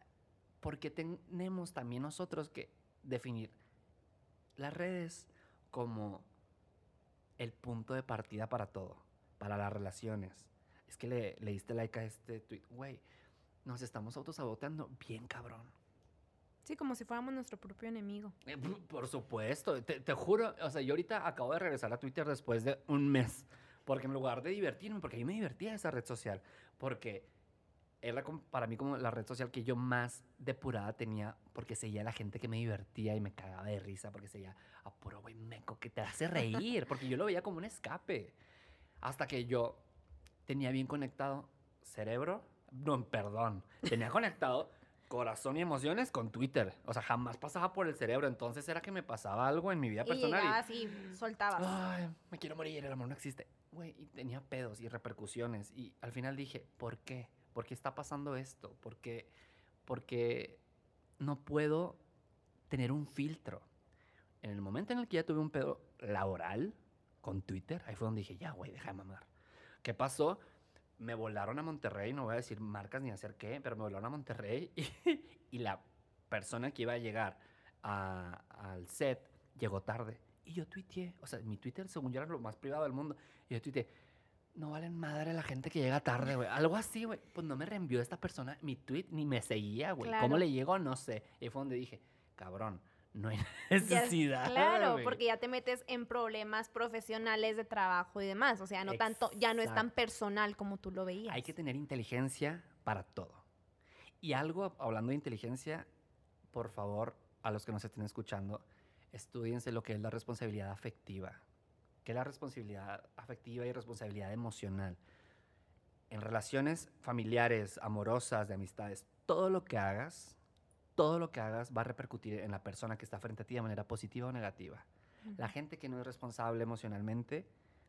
Speaker 2: porque tenemos también nosotros que definir las redes como el punto de partida para todo, para las relaciones. Es que le, le diste like a este tweet, güey, nos estamos autosaboteando bien cabrón.
Speaker 1: Sí, como si fuéramos nuestro propio enemigo.
Speaker 2: Eh, por supuesto, te, juro, o sea, yo ahorita acabo de regresar a Twitter después de un mes, porque en lugar de divertirme, porque a mí me divertía esa red social, porque era para mí como la red social que yo más depurada tenía, porque seguía a la gente que me divertía y me cagaba de risa, porque seguía a puro güey meco que te hace reír, porque yo lo veía como un escape. Hasta que yo tenía bien conectado cerebro, no, perdón, tenía conectado corazón y emociones con Twitter. O sea, jamás pasaba por el cerebro. Entonces era que me pasaba algo en mi vida personal.
Speaker 1: Y así, soltabas.
Speaker 2: Ay, me quiero morir, el amor no existe. Güey, y tenía pedos y repercusiones. Y al final dije, ¿por qué? ¿Por qué está pasando esto? ¿Por qué? Porque no puedo tener un filtro. En el momento en el que ya tuve un pedo laboral con Twitter, ahí fue donde dije, ya, güey, deja de mamar. ¿Qué pasó? me volaron a Monterrey, no voy a decir marcas ni hacer qué, pero me volaron a Monterrey <laughs> y, la persona que iba a llegar al set llegó tarde. Y yo tuiteé, o sea, mi Twitter según yo era lo más privado del mundo. Y yo tuiteé, no valen madre la gente que llega tarde, güey. Algo así, güey. Pues no me reenvió esta persona mi tweet ni me seguía, güey. ¿Cómo le llegó? No sé. Y fue donde dije, cabrón, no hay <laughs> necesidad.
Speaker 1: claro, porque ya te metes en problemas profesionales de trabajo y demás. O sea, no tanto, ya no es tan personal como tú lo veías.
Speaker 2: Hay que tener inteligencia para todo. Y algo, hablando de inteligencia, por favor, a los que nos estén escuchando, estudiense lo que es la responsabilidad afectiva. ¿Qué es la responsabilidad afectiva y responsabilidad emocional? En relaciones familiares, amorosas, de amistades, todo lo que hagas todo lo que hagas va a repercutir en la persona que está frente a ti de manera positiva o negativa. La gente que no es responsable emocionalmente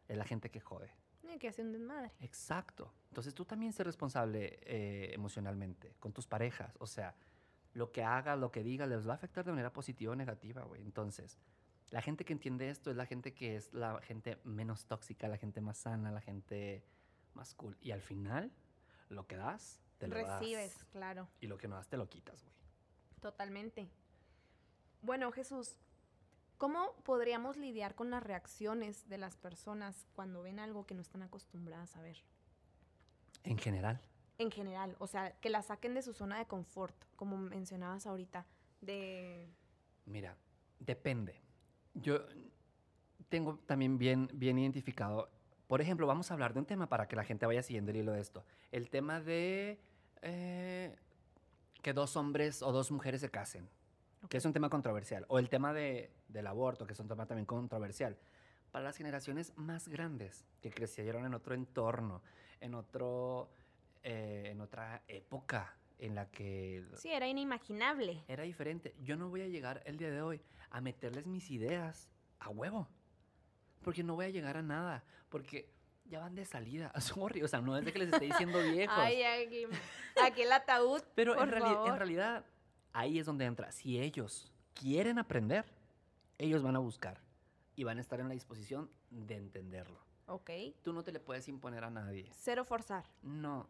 Speaker 2: es la gente que jode.
Speaker 1: Y que hace un desmadre.
Speaker 2: Exacto. Entonces tú también sé responsable eh, emocionalmente con tus parejas. O sea, lo que hagas, lo que digas, les va a afectar de manera positiva o negativa, güey. Entonces, la gente que entiende esto es la gente que es la gente menos tóxica, la gente más sana, la gente más cool. Y al final, lo que das, te lo
Speaker 1: Recibes, claro.
Speaker 2: Y lo que no das, te lo quitas, güey.
Speaker 1: Totalmente. Bueno, Jesús, ¿cómo podríamos lidiar con las reacciones de las personas cuando ven algo que no están acostumbradas a ver?
Speaker 2: En general.
Speaker 1: En general, o sea, que la saquen de su zona de confort, como mencionabas ahorita, de...
Speaker 2: Mira, depende. Yo tengo también bien, bien identificado, por ejemplo, vamos a hablar de un tema para que la gente vaya siguiendo el hilo de esto. El tema de eh, que dos hombres o dos mujeres se casen, que es un tema controversial. O el tema de, del aborto, que es un tema también controversial. Para las generaciones más grandes, que crecieron en otro entorno, en, otro, eh, en otra época en la que...
Speaker 1: Sí, era inimaginable.
Speaker 2: Era diferente. Yo no voy a llegar el día de hoy a meterles mis ideas a huevo. Porque no voy a llegar a nada. Porque ya van de salida. <laughs> Sorry, o sea, no es de que les esté diciendo <laughs> viejos.
Speaker 1: Ay, aquí, aquí el ataúd.
Speaker 2: Pero en, en realidad, ahí es donde entra. Si ellos quieren aprender, ellos van a buscar y van a estar en la disposición de entenderlo.
Speaker 1: Ok.
Speaker 2: Tú no te le puedes imponer a nadie.
Speaker 1: Cero forzar.
Speaker 2: No.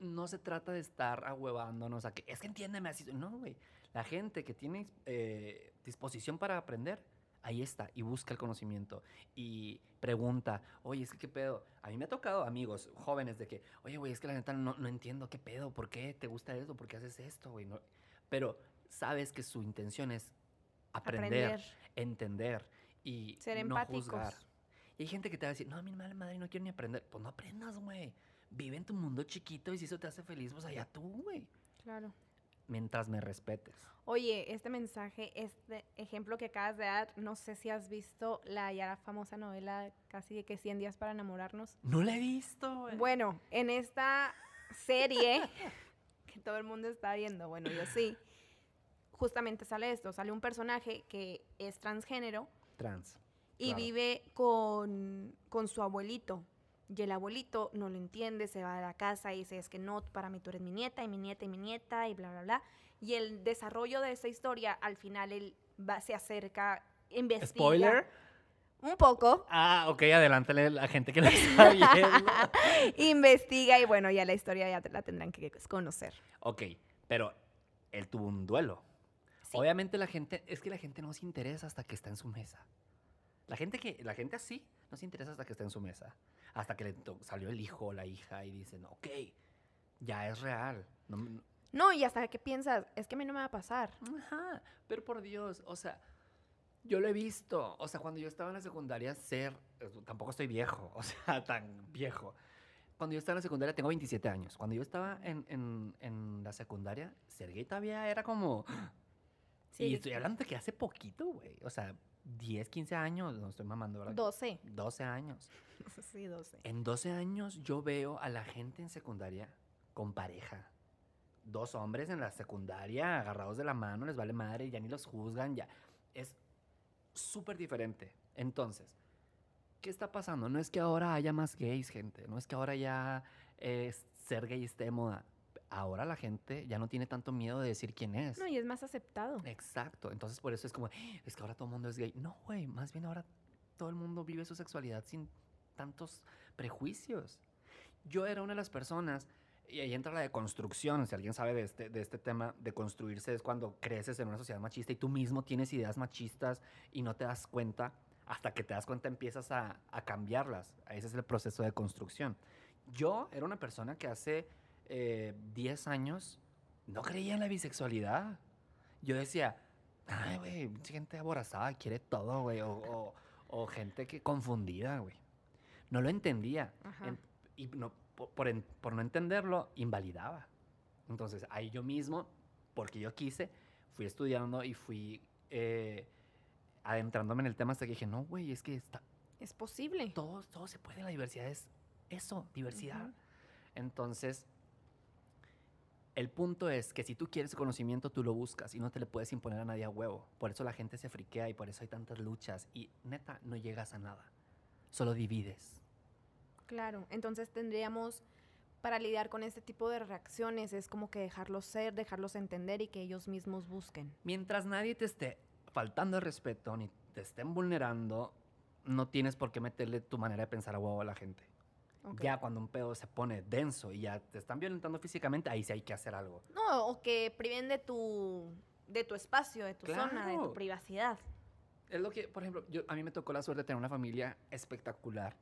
Speaker 2: No se trata de estar ahuevándonos a que es que entiéndeme así. No, güey. La gente que tiene eh, disposición para aprender, Ahí está, y busca el conocimiento y pregunta, oye, es que qué pedo. A mí me ha tocado amigos jóvenes de que, oye, güey, es que la neta no, no entiendo qué pedo, por qué te gusta esto, por qué haces esto, güey. No- Pero sabes que su intención es aprender,
Speaker 1: Aprender.
Speaker 2: entender y
Speaker 1: Ser
Speaker 2: no
Speaker 1: empáticos.
Speaker 2: juzgar. Y hay gente que te va a decir, no, a mí me madre, no quiero ni aprender. Pues no aprendas, güey. Vive en tu mundo chiquito y si eso te hace feliz, pues allá tú, güey.
Speaker 1: Claro.
Speaker 2: Mientras me respetes.
Speaker 1: Oye, este mensaje, este ejemplo que acabas de dar, no sé si has visto la ya famosa novela casi de que 100 días para enamorarnos.
Speaker 2: No la he visto.
Speaker 1: Bueno, en esta serie que todo el mundo está viendo, bueno, yo sí, justamente sale esto, sale un personaje que es transgénero
Speaker 2: Trans.
Speaker 1: y
Speaker 2: Claro.
Speaker 1: vive con, con su abuelito. Y el abuelito no lo entiende, se va de la casa y dice, es que no, para mí tú eres mi nieta y mi nieta y mi nieta y bla, bla, bla. Y el desarrollo de esa historia, al final él va, se acerca, investiga.
Speaker 2: ¿Spoiler?
Speaker 1: Un poco.
Speaker 2: Ah, ok, adelántale a la gente que la <laughs> está viendo.
Speaker 1: investiga y bueno, ya la historia ya te la tendrán que conocer.
Speaker 2: ok, pero él tuvo un duelo.
Speaker 1: Sí.
Speaker 2: Obviamente la gente, es que la gente no se interesa hasta que está en su mesa. La gente que, la gente así no se interesa hasta que está en su mesa. Hasta que le salió el hijo o la hija y dicen, ok, ya es real. No me-
Speaker 1: No, y hasta que piensas, es que a mí no me va a pasar.
Speaker 2: Ajá, pero por Dios, o sea, yo lo he visto. O sea, cuando yo estaba en la secundaria, ser, tampoco estoy viejo, <laughs> o sea, tan viejo. Cuando yo estaba en la secundaria, tengo 27 años. Cuando yo estaba en, en- en la secundaria, ser gay todavía era como... <gasps>
Speaker 1: Sí,
Speaker 2: y estoy hablando de que hace poquito, güey. O sea, 10, 15 años, no estoy mamando, ¿verdad?
Speaker 1: 12.
Speaker 2: 12 años. <laughs>
Speaker 1: Sí, 12.
Speaker 2: En 12 años yo veo a la gente en secundaria con pareja. Dos hombres en la secundaria agarrados de la mano, les vale madre, ya ni los juzgan, ya. Es súper diferente. Entonces, ¿qué está pasando? No es que ahora haya más gays, gente. No es que ahora ya eh, ser gay esté de moda. Ahora la gente ya no tiene tanto miedo de decir quién es.
Speaker 1: No, y es más aceptado.
Speaker 2: Exacto. Entonces, por eso es como, es que ahora todo el mundo es gay. No, güey, más bien ahora todo el mundo vive su sexualidad sin tantos prejuicios. Yo era una de las personas, y ahí entra la deconstrucción, si alguien sabe de este, de este tema, de construirse es cuando creces en una sociedad machista y tú mismo tienes ideas machistas y no te das cuenta, hasta que te das cuenta empiezas a, a cambiarlas. Ese es el proceso de construcción. Yo era una persona que hace eh, 10 años no creía en la bisexualidad. Yo decía, ay, güey, mucha gente aborazada quiere todo, güey, o, o- o gente que confundida, güey. No lo entendía. En- y no, por, por en- por no entenderlo, invalidaba. Entonces, ahí yo mismo, porque yo quise, fui estudiando y fui eh, adentrándome en el tema hasta que dije, no, güey, es que está,
Speaker 1: Es posible.
Speaker 2: todo, todo se puede, la diversidad es eso, diversidad.
Speaker 1: Ujú.
Speaker 2: Entonces, el punto es que si tú quieres conocimiento, tú lo buscas y no te le puedes imponer a nadie a huevo. Por eso la gente se friquea y por eso hay tantas luchas y neta, no llegas a nada. Solo divides.
Speaker 1: Claro. Entonces tendríamos, para lidiar con este tipo de reacciones, es como que dejarlos ser, dejarlos entender y que ellos mismos busquen.
Speaker 2: Mientras nadie te esté faltando el respeto ni te estén vulnerando, no tienes por qué meterle tu manera de pensar a huevo a la gente.
Speaker 1: Ok.
Speaker 2: Ya cuando un pedo se pone denso y ya te están violentando físicamente, ahí sí hay que hacer algo.
Speaker 1: No, o que priven de tu, de tu espacio, de tu zona, de tu
Speaker 2: Claro.
Speaker 1: privacidad.
Speaker 2: Es lo que, por ejemplo, yo, a mí me tocó la suerte de tener una familia espectacular,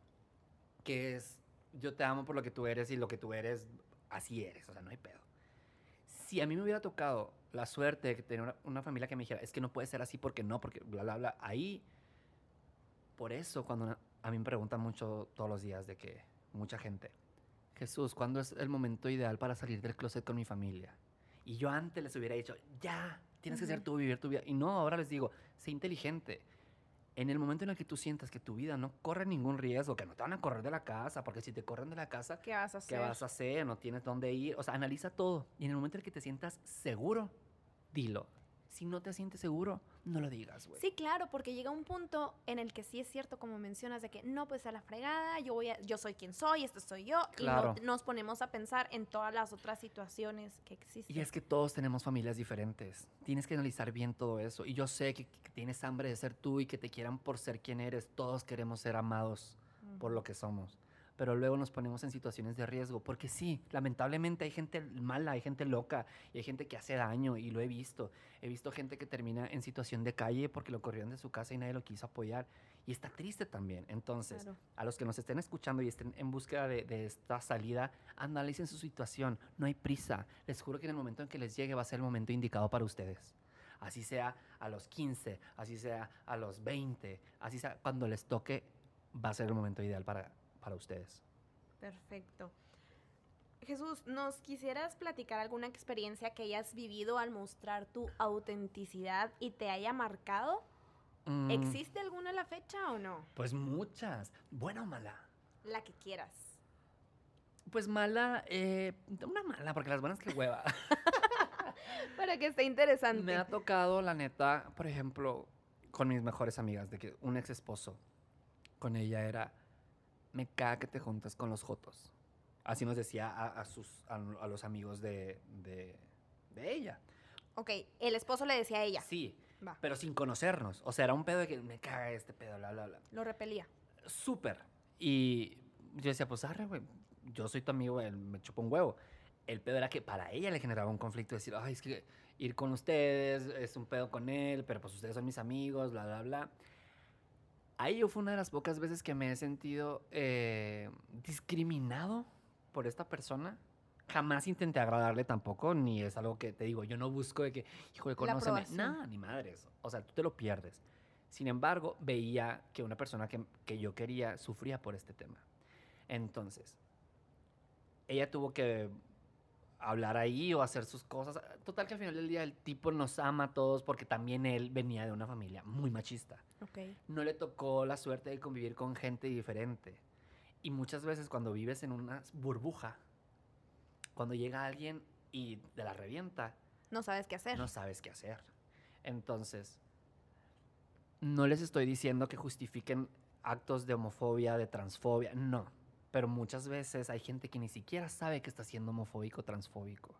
Speaker 2: que es, yo te amo por lo que tú eres y lo que tú eres, así eres, o sea, no hay pedo. Si a mí me hubiera tocado la suerte de tener una, una familia que me dijera, es que no puede ser así porque no, porque bla, bla, bla, ahí, por eso cuando a mí me preguntan mucho todos los días de que mucha gente, Jesús, ¿cuándo es el momento ideal para salir del closet con mi familia? Y yo antes les hubiera dicho, ya, tienes que ser tú, vivir tu vida. Y no, ahora les digo, sé inteligente. En el momento en el que tú sientas que tu vida no corre ningún riesgo, que no te van a correr de la casa, porque si te corren de la casa,
Speaker 1: ¿Qué vas a
Speaker 2: ¿qué
Speaker 1: hacer?
Speaker 2: vas a hacer? No tienes dónde ir. O sea, analiza todo. Y en el momento en el que te sientas seguro, dilo. Si no te sientes seguro, no lo digas, güey.
Speaker 1: Sí, claro, porque llega un punto en el que sí es cierto, como mencionas, de que no, pues a la fregada, yo voy a, yo soy quien soy, esto soy yo,
Speaker 2: Claro.
Speaker 1: y no- nos ponemos a pensar en todas las otras situaciones que existen.
Speaker 2: Y es que todos tenemos familias diferentes. Tienes que analizar bien todo eso. Y yo sé que, que tienes hambre de ser tú y que te quieran por ser quien eres. Todos queremos ser amados por lo que somos. Pero luego nos ponemos en situaciones de riesgo, porque sí, lamentablemente hay gente mala, hay gente loca y hay gente que hace daño y lo he visto. He visto gente que termina en situación de calle porque lo corrieron de su casa y nadie lo quiso apoyar y está triste también. Entonces,
Speaker 1: Claro.
Speaker 2: a los que nos estén escuchando y estén en búsqueda de, de esta salida, analicen su situación, no hay prisa. Les juro que en el momento en que les llegue va a ser el momento indicado para ustedes. Así sea a los 15, así sea a los 20, así sea cuando les toque, va a ser el momento ideal para, para ustedes.
Speaker 1: Perfecto. Jesús, ¿nos quisieras platicar alguna experiencia que hayas vivido al mostrar tu autenticidad y te haya marcado?
Speaker 2: Mm,
Speaker 1: ¿Existe alguna a la fecha o no?
Speaker 2: Pues muchas. ¿Buena o mala?
Speaker 1: La que quieras.
Speaker 2: Pues mala, eh, una mala, porque las buenas que hueva. <laughs>
Speaker 1: Para que esté interesante.
Speaker 2: Me ha tocado, la neta, por ejemplo, con mis mejores amigas, de que un ex esposo, con ella era, me caga que te juntas con los jotos. Así nos decía a, a sus, a, a los amigos de, de, de ella.
Speaker 1: Ok, el esposo le decía a ella.
Speaker 2: Sí,
Speaker 1: Va.
Speaker 2: pero sin conocernos. O sea, era un pedo de que me caga este pedo, bla, bla, bla.
Speaker 1: Lo repelía.
Speaker 2: Súper. Y yo decía, pues arre, güey. Yo soy tu amigo, él me chupa un huevo. El pedo era que para ella le generaba un conflicto decir, ay, es que ir con ustedes es un pedo con él, pero pues ustedes son mis amigos, bla, bla, bla. Ahí yo fue una de las pocas veces que me he sentido eh, discriminado por esta persona. Jamás intenté agradarle tampoco, ni es algo que te digo, yo no busco de que, hijo de
Speaker 1: La
Speaker 2: conóceme. Nada, ni madres. O sea, tú te lo pierdes. Sin embargo, veía que una persona que, que yo quería sufría por este tema. Entonces, ella tuvo que hablar ahí o hacer sus cosas. Total que al final del día el tipo nos ama a todos porque también él venía de una familia muy machista.
Speaker 1: Ok.
Speaker 2: No le tocó la suerte de convivir con gente diferente. Y muchas veces cuando vives en una burbuja, cuando llega alguien y de la revienta,
Speaker 1: No sabes qué hacer.
Speaker 2: no sabes qué hacer. Entonces, no les estoy diciendo que justifiquen actos de homofobia, de transfobia, no. Pero muchas veces hay gente que ni siquiera sabe que está siendo homofóbico o transfóbico.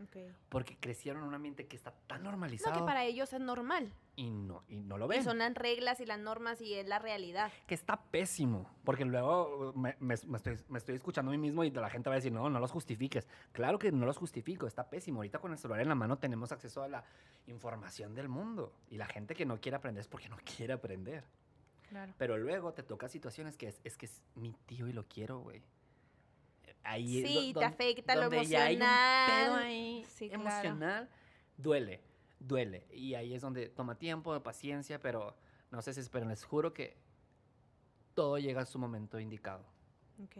Speaker 1: Ok.
Speaker 2: Porque crecieron en un ambiente que está tan
Speaker 1: No,
Speaker 2: normalizado
Speaker 1: que para ellos es normal.
Speaker 2: y, no, y no lo
Speaker 1: Y
Speaker 2: ven.
Speaker 1: son las reglas y las normas y es la realidad.
Speaker 2: Que está pésimo. Porque luego me, me- me estoy, me estoy escuchando a mí mismo y la gente va a decir, no, no los justifiques. Claro que no los justifico, está pésimo. Ahorita con el celular en la mano tenemos acceso a la información del mundo. Y la gente que no quiere aprender es porque no quiere aprender.
Speaker 1: Claro.
Speaker 2: Pero luego te toca situaciones que es, es que es mi tío y lo quiero, güey. Ahí es
Speaker 1: Sí,
Speaker 2: do-
Speaker 1: te afecta lo
Speaker 2: donde ya hay un
Speaker 1: emocional.
Speaker 2: pedo ahí
Speaker 1: Sí, claro.
Speaker 2: emocional, duele, duele. Y ahí es donde toma tiempo, paciencia, pero no se desesperen. Les juro que todo llega a su momento indicado.
Speaker 1: Ok.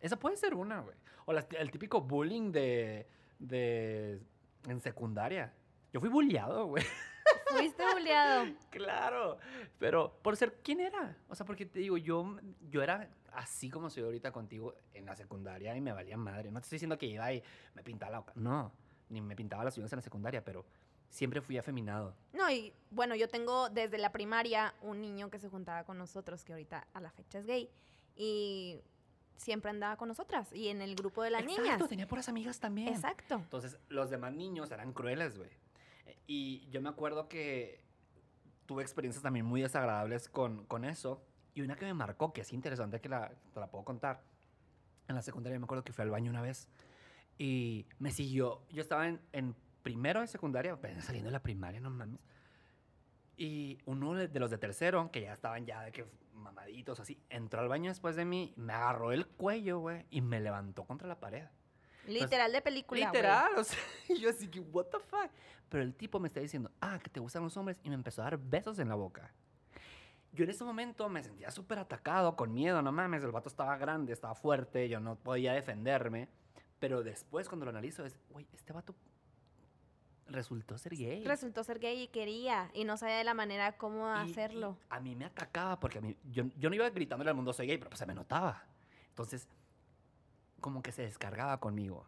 Speaker 2: Esa puede ser una, güey. O las- el típico bullying de, de... en secundaria. Yo fui bulleado, güey. <laughs>
Speaker 1: Fuiste buleado. <laughs>
Speaker 2: Claro, pero por ser quién era. O sea, porque te digo, yo, yo era así como soy ahorita contigo en la secundaria y me valía madre. No te estoy diciendo que iba y me pintaba la boca. No, ni me pintaba las uñas en la secundaria, pero siempre fui afeminado.
Speaker 1: No, y bueno, yo tengo desde la primaria un niño que se juntaba con nosotros, que ahorita a la fecha es gay, y siempre andaba con nosotras, y en el grupo de las
Speaker 2: Exacto,
Speaker 1: niñas.
Speaker 2: tenía puras amigas también.
Speaker 1: Exacto.
Speaker 2: Entonces, los demás niños eran crueles, güey. Y yo me acuerdo que tuve experiencias también muy desagradables con, con eso. Y una que me marcó, que es interesante que la, te la puedo contar. En la secundaria me acuerdo que fui al baño una vez y me siguió. Yo estaba en, en primero de secundaria, saliendo de la primaria, no mames. Y uno de los de tercero, que ya estaban ya de que mamaditos así, entró al baño después de mí, me agarró el cuello, güey, y me levantó contra la pared.
Speaker 1: Literal de película.
Speaker 2: Literal, o sea, <laughs> y yo así que, what the fuck. Pero el tipo me está diciendo, ah, que te gustan los hombres, y me empezó a dar besos en la boca. Yo en ese momento me sentía súper atacado, con miedo, no mames, el vato estaba grande, estaba fuerte, yo no podía defenderme. Pero después, cuando lo analizo, es, güey, este vato resultó ser gay.
Speaker 1: Resultó ser gay y quería, y no sabía de la manera cómo
Speaker 2: Y-
Speaker 1: hacerlo.
Speaker 2: y a mí me atacaba porque a mí, yo, yo no iba gritándole al mundo soy gay, pero pues se me notaba. Entonces, como que se descargaba conmigo.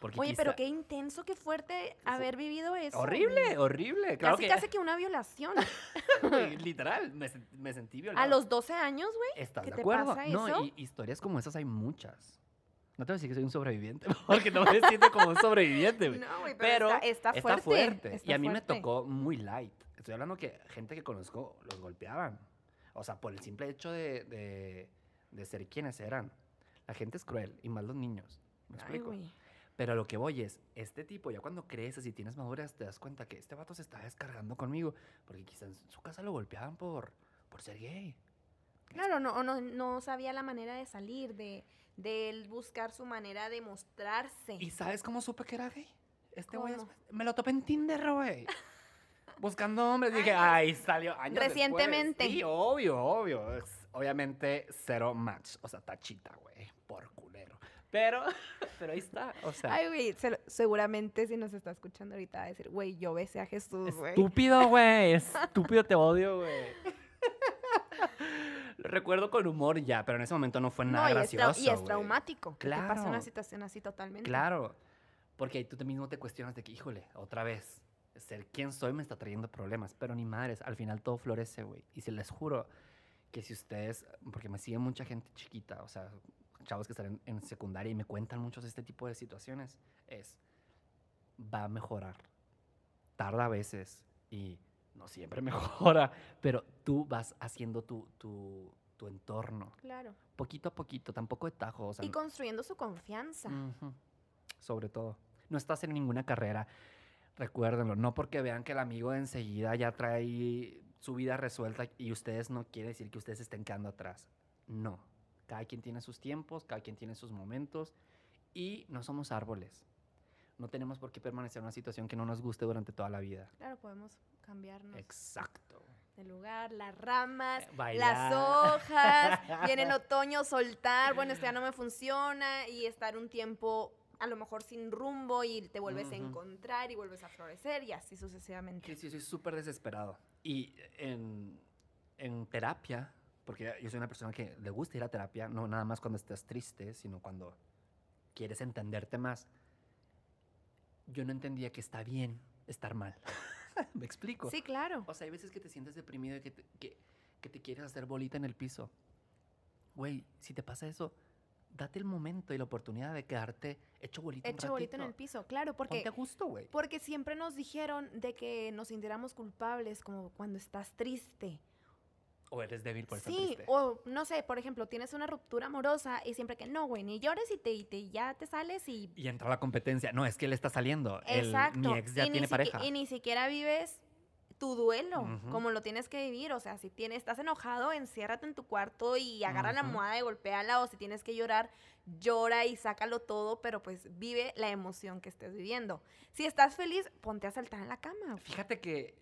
Speaker 2: Porque
Speaker 1: Oye,
Speaker 2: quizá-
Speaker 1: pero qué intenso, qué fuerte haber vivido eso.
Speaker 2: Horrible, horrible. Claro
Speaker 1: casi,
Speaker 2: que,
Speaker 1: casi que una violación. <laughs> <laughs>
Speaker 2: literal, me, me sentí violado.
Speaker 1: a los 12 años, güey.
Speaker 2: ¿Estás
Speaker 1: ¿qué
Speaker 2: de
Speaker 1: te
Speaker 2: acuerdo?
Speaker 1: pasa
Speaker 2: no,
Speaker 1: eso?
Speaker 2: y historias como esas hay muchas. No te voy a decir que soy un sobreviviente, <laughs> porque no me siento como un sobreviviente, güey.
Speaker 1: No, güey,
Speaker 2: Pero
Speaker 1: está, está
Speaker 2: Está
Speaker 1: fuerte.
Speaker 2: fuerte.
Speaker 1: está
Speaker 2: y a mí me
Speaker 1: fuerte.
Speaker 2: tocó muy light. Estoy hablando que gente que conozco los golpeaban. O sea, por el simple hecho de, de, de ser quienes eran. La gente es cruel, y más los niños. ¿Me explico? Pero a lo que voy es, este tipo, ya cuando creces y tienes madurez, te das cuenta que este vato se está descargando conmigo. Porque quizás en su casa lo golpeaban por, por ser gay.
Speaker 1: Claro, no, no, no sabía la manera de salir, de, de él buscar su manera de mostrarse.
Speaker 2: ¿Y sabes cómo supe que era gay? Este güey me lo topé en Tinder, güey. <laughs> Buscando hombres, dije,
Speaker 1: Ay,
Speaker 2: ay, salió años
Speaker 1: Recientemente.
Speaker 2: después". Sí, obvio, obvio. Obviamente, cero match. O sea, tachita, güey, por culero. Pero, <laughs> pero ahí está, o sea.
Speaker 1: Ay, güey, se- seguramente si nos está escuchando ahorita va a decir, güey, yo besé a Jesús, güey.
Speaker 2: Estúpido, güey. <laughs> Estúpido, te odio, güey. Lo recuerdo con humor ya, pero en ese momento no fue nada
Speaker 1: no, y es, trau-
Speaker 2: gracioso.
Speaker 1: y es traumático. Que te pase una
Speaker 2: Claro.
Speaker 1: situación así totalmente.
Speaker 2: Claro. Porque tú mismo te cuestionas de que, híjole, otra vez, ser quien soy me está trayendo problemas. Pero ni madres, al final todo florece, güey. Y se les juro que si ustedes, porque me sigue mucha gente chiquita, o sea, chavos que están en, en secundaria y me cuentan muchos este tipo de situaciones, es, va a mejorar. Tarda a veces y no siempre <laughs> mejora, pero tú vas haciendo tu, tu, tu entorno,
Speaker 1: Claro.
Speaker 2: poquito a poquito, tampoco de tajo. O sea,
Speaker 1: Y construyendo su confianza.
Speaker 2: Sobre todo. No estás en ninguna carrera. Recuérdenlo. No porque vean que el amigo de enseguida ya trae su vida resuelta y ustedes no quiere decir que ustedes estén quedando atrás. No. Cada quien tiene sus tiempos, cada quien tiene sus momentos y no somos árboles. No tenemos por qué permanecer en una situación que no nos guste durante toda la vida.
Speaker 1: Claro, podemos cambiarnos
Speaker 2: Exacto.
Speaker 1: de lugar, las ramas,
Speaker 2: Eh, bailar.
Speaker 1: las hojas, y en el <laughs> otoño soltar, bueno, esto ya no me funciona, y estar un tiempo a lo mejor sin rumbo y te vuelves a
Speaker 2: Ujú.
Speaker 1: encontrar y vuelves a florecer y así sucesivamente.
Speaker 2: Sí, sí, soy súper desesperado. Y en, en terapia, porque yo soy una persona que le gusta ir a terapia, no nada más cuando estás triste, sino cuando quieres entenderte más. Yo no entendía que está bien estar mal. <laughs> ¿Me explico?
Speaker 1: Sí, claro.
Speaker 2: O sea, hay veces que te sientes deprimido y que te, que, que te quieres hacer bolita en el piso. Güey, si te pasa eso, date el momento y la oportunidad de quedarte hecho bolita un
Speaker 1: Hecho bolito en el piso, claro, porque
Speaker 2: Ponte a gusto, güey.
Speaker 1: Porque siempre nos dijeron de que nos sintiéramos culpables como cuando estás triste.
Speaker 2: O eres débil por estar
Speaker 1: Sí,
Speaker 2: triste.
Speaker 1: o no sé, por ejemplo, tienes una ruptura amorosa y siempre que no, güey, ni llores y te, y te- ya te sales y...
Speaker 2: Y entra la competencia. No, es que él está saliendo.
Speaker 1: Exacto.
Speaker 2: mi ex ya
Speaker 1: y
Speaker 2: tiene pareja.
Speaker 1: Y ni siquiera vives tu duelo
Speaker 2: Ujú.
Speaker 1: como lo tienes que vivir. O sea, si tienes, estás enojado, enciérrate en tu cuarto y agarra la almohada y golpéala. O si tienes que llorar, llora y sácalo todo, pero pues vive la emoción que estés viviendo. Si estás feliz, ponte a saltar en la cama.
Speaker 2: Fíjate que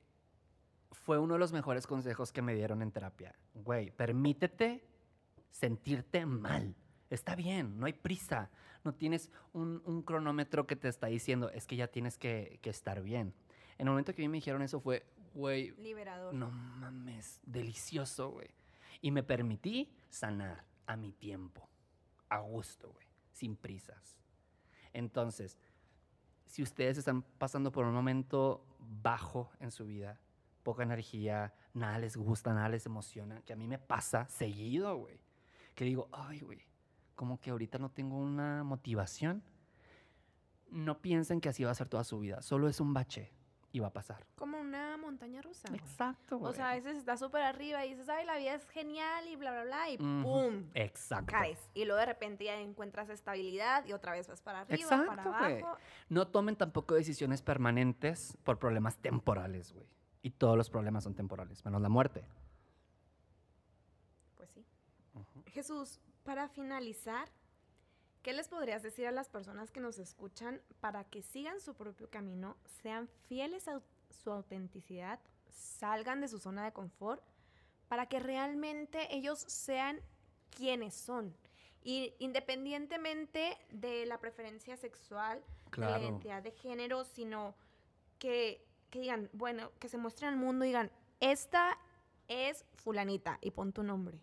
Speaker 2: fue uno de los mejores consejos que me dieron en terapia. Güey, permítete sentirte mal. Está bien, no hay prisa. No tienes un, un cronómetro que te está diciendo, es que ya tienes que, que estar bien. En el momento que a mí me dijeron eso fue, güey,
Speaker 1: Liberador.
Speaker 2: no mames, delicioso, güey. Y me permití sanar a mi tiempo, a gusto, güey, sin prisas. Entonces, si ustedes están pasando por un momento bajo en su vida, poca energía, nada les gusta, nada les emociona, que a mí me pasa seguido, güey. Que digo, ay, güey, como que ahorita no tengo una motivación. No piensen que así va a ser toda su vida, solo es un bache y va a pasar.
Speaker 1: Como una montaña rusa. güey.
Speaker 2: Exacto, güey.
Speaker 1: O sea, a veces estás súper arriba y dices, ay, la vida es genial y bla, bla, bla, y ¡pum!
Speaker 2: Exacto.
Speaker 1: Caes. Y luego de repente ya encuentras estabilidad y otra vez vas para arriba,
Speaker 2: Exacto,
Speaker 1: para
Speaker 2: güey.
Speaker 1: abajo.
Speaker 2: No tomen tampoco decisiones permanentes por problemas temporales, güey. Y todos los problemas son temporales, menos la muerte.
Speaker 1: Pues sí. Jesús, para finalizar, ¿qué les podrías decir a las personas que nos escuchan para que sigan su propio camino, sean fieles a su autenticidad, salgan de su zona de confort, para que realmente ellos sean quienes son? Y independientemente de la preferencia sexual, de la identidad de género, sino que, que digan, bueno, que se muestren al mundo y digan, esta es fulanita y pon tu nombre.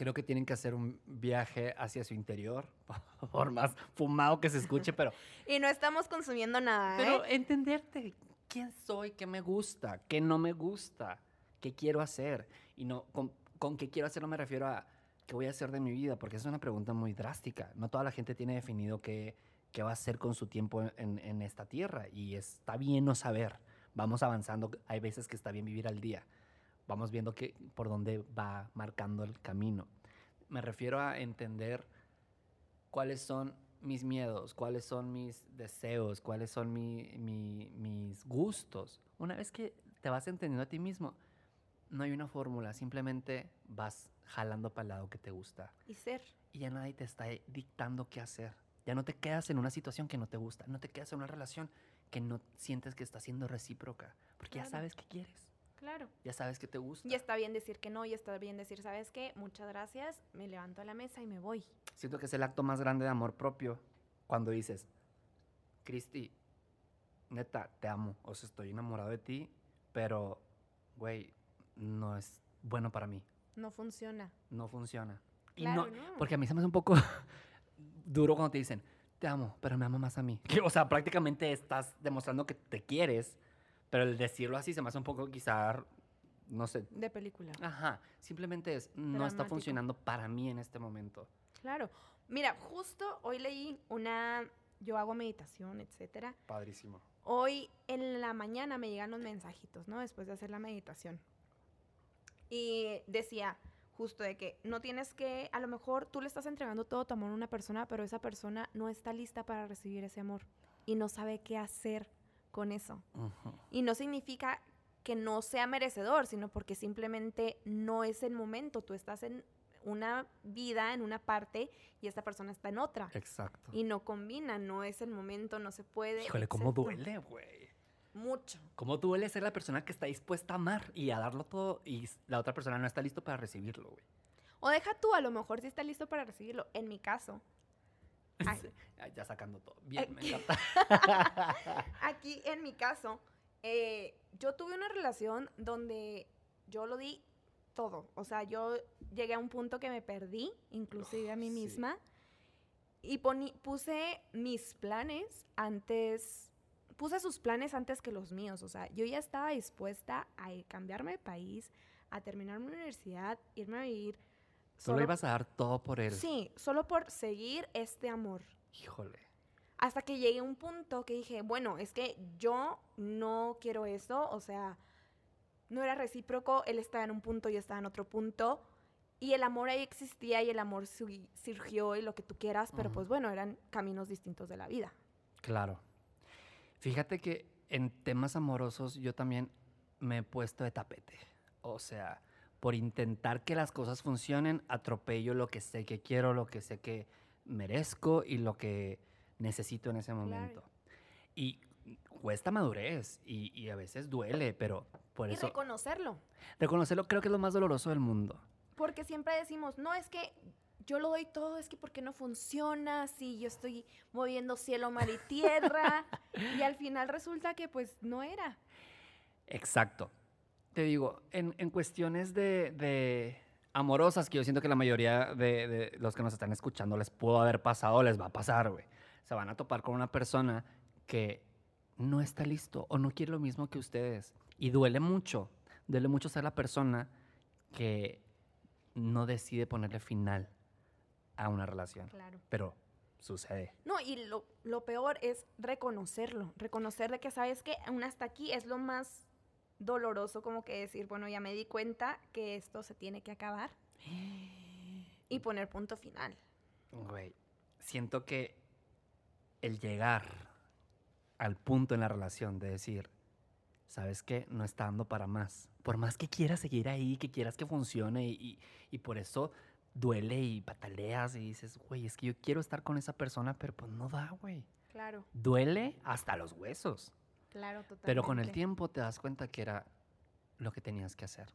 Speaker 2: Creo que tienen que hacer un viaje hacia su interior, <laughs> por más fumado que se escuche, pero,
Speaker 1: Y no estamos consumiendo nada,
Speaker 2: pero
Speaker 1: ¿eh?
Speaker 2: entenderte quién soy, qué me gusta, qué no me gusta, qué quiero hacer. Y no, con, con qué quiero hacer no me refiero a qué voy a hacer de mi vida, porque es una pregunta muy drástica. No toda la gente tiene definido qué, qué va a hacer con su tiempo en, en esta tierra. Y está bien no saber. Vamos avanzando. Hay veces que está bien vivir al día. Vamos viendo que, por dónde va marcando el camino. Me refiero a entender cuáles son mis miedos, cuáles son mis deseos, cuáles son mi- mi- mis gustos. Una vez que te vas entendiendo a ti mismo, no hay una fórmula, simplemente vas jalando para el lado que te gusta.
Speaker 1: Y ser.
Speaker 2: Y ya nadie te está dictando qué hacer. Ya no te quedas en una situación que no te gusta, no te quedas en una relación que no sientes que está siendo recíproca, porque ya sabes qué quieres,
Speaker 1: Claro.
Speaker 2: ya sabes que te gusta.
Speaker 1: Y está bien decir que no, y está bien decir, ¿sabes qué? Muchas gracias, me levanto a la mesa y me voy.
Speaker 2: Siento que es el acto más grande de amor propio cuando dices, Cristi, neta, te amo, o sea, estoy enamorado de ti, pero, güey, no es bueno para mí,
Speaker 1: No funciona.
Speaker 2: no funciona. Y
Speaker 1: Claro,
Speaker 2: no,
Speaker 1: no.
Speaker 2: porque a mí se me hace un poco <laughs> duro cuando te dicen, te amo, pero me amo más a mí. <laughs> O sea, prácticamente estás demostrando que te quieres, pero el decirlo así se me hace un poco quizá, no sé,
Speaker 1: De película.
Speaker 2: ajá, simplemente es, no está funcionando para mí en este momento.
Speaker 1: Claro. Mira, justo hoy leí una, yo hago meditación, etcétera.
Speaker 2: Padrísimo.
Speaker 1: Hoy en la mañana me llegan los mensajitos, ¿no? Después de hacer la meditación. Y decía justo de que no tienes que, a lo mejor tú le estás entregando todo tu amor a una persona, pero esa persona no está lista para recibir ese amor y no sabe qué hacer con eso. Y no significa que no sea merecedor, sino porque simplemente no es el momento. Tú estás en una vida, en una parte, y esta persona está en otra.
Speaker 2: Exacto.
Speaker 1: Y no combina, no es el momento, no se puede.
Speaker 2: Híjole, cómo duele, güey.
Speaker 1: Mucho.
Speaker 2: Cómo duele ser la persona que está dispuesta a amar y a darlo todo y la otra persona no está listo para recibirlo, güey.
Speaker 1: O deja tú, a lo mejor si está listo para recibirlo. En mi caso, Ay.
Speaker 2: Ya sacando todo. Bien, me
Speaker 1: Aquí.
Speaker 2: encanta. <laughs>
Speaker 1: aquí en mi caso, eh, yo tuve una relación donde yo lo di todo. O sea, yo llegué a un punto que me perdí, inclusive a mí
Speaker 2: sí.
Speaker 1: misma. Y puse mis planes antes, puse sus planes antes que los míos. O sea, yo ya estaba dispuesta a cambiarme de país, a terminar mi universidad, irme a vivir.
Speaker 2: Solo ibas a dar todo por él.
Speaker 1: Sí, solo por seguir este amor.
Speaker 2: Híjole.
Speaker 1: Hasta que llegué a un punto que dije, bueno, es que yo no quiero eso, o sea, no era recíproco, él estaba en un punto, yo estaba en otro punto, y el amor ahí existía y el amor surgió y lo que tú quieras, pero pues bueno, eran caminos distintos de la vida.
Speaker 2: Claro. Fíjate que en temas amorosos yo también me he puesto de tapete. O sea, por intentar que las cosas funcionen, atropello lo que sé que quiero, lo que sé que merezco y lo que necesito en ese momento. Y cuesta madurez y, y a veces duele, pero por
Speaker 1: y
Speaker 2: eso
Speaker 1: reconocerlo,
Speaker 2: reconocerlo creo que es lo más doloroso del mundo.
Speaker 1: porque siempre decimos, no, es que yo lo doy todo, es que ¿por qué no funciona? Si yo estoy moviendo cielo, mar y tierra, <laughs> y al final resulta que pues no era.
Speaker 2: Exacto. Te digo, en, en cuestiones de, de amorosas, que yo siento que la mayoría de, de los que nos están escuchando les pudo haber pasado, les va a pasar, güey. Se van a topar con una persona que no está listo o no quiere lo mismo que ustedes. Y duele mucho, duele mucho ser la persona que no decide ponerle final a una relación.
Speaker 1: Claro.
Speaker 2: Pero sucede.
Speaker 1: No, y lo, lo peor es reconocerlo, reconocer de que sabes que aún hasta aquí es lo más doloroso como que decir, bueno, ya me di cuenta que esto se tiene que acabar y <gasps> poner punto final.
Speaker 2: Güey, siento que el llegar al punto en la relación de decir, ¿sabes qué? No está dando para más. Por más que quieras seguir ahí, que quieras que funcione y, y- y por eso duele y pataleas y dices, güey, es que yo quiero estar con esa persona, pero pues no da, güey.
Speaker 1: Claro,
Speaker 2: Duele hasta los huesos.
Speaker 1: Claro, totalmente.
Speaker 2: Pero con el tiempo te das cuenta que era lo que tenías que hacer.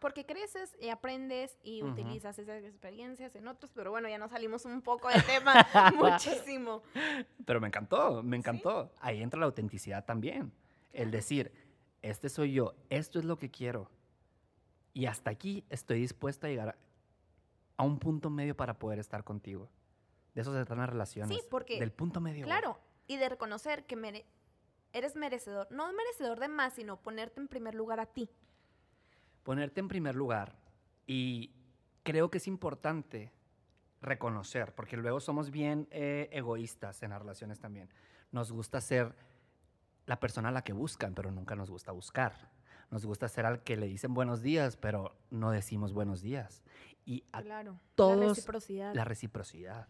Speaker 1: Porque creces y aprendes y
Speaker 2: Ujú.
Speaker 1: utilizas esas experiencias en otros, pero bueno, ya nos salimos un poco del tema <laughs> muchísimo.
Speaker 2: Pero me encantó, me encantó. Ahí entra la autenticidad también. El decir, este soy yo, esto es lo que quiero. Y hasta aquí estoy dispuesta a llegar a, un punto medio para poder estar contigo. De eso se tratan las relaciones.
Speaker 1: porque-
Speaker 2: Del punto medio.
Speaker 1: Claro, y de reconocer que mere- eres merecedor, no merecedor de más, sino ponerte en primer lugar a ti.
Speaker 2: Ponerte en primer lugar. Y creo que es importante reconocer, porque luego somos bien eh, egoístas en las relaciones también. Nos gusta ser la persona a la que buscan, pero nunca nos gusta buscar. Nos gusta ser al que le dicen buenos días, pero no decimos buenos días. Y a
Speaker 1: Claro. La
Speaker 2: todos
Speaker 1: reciprocidad.
Speaker 2: la reciprocidad.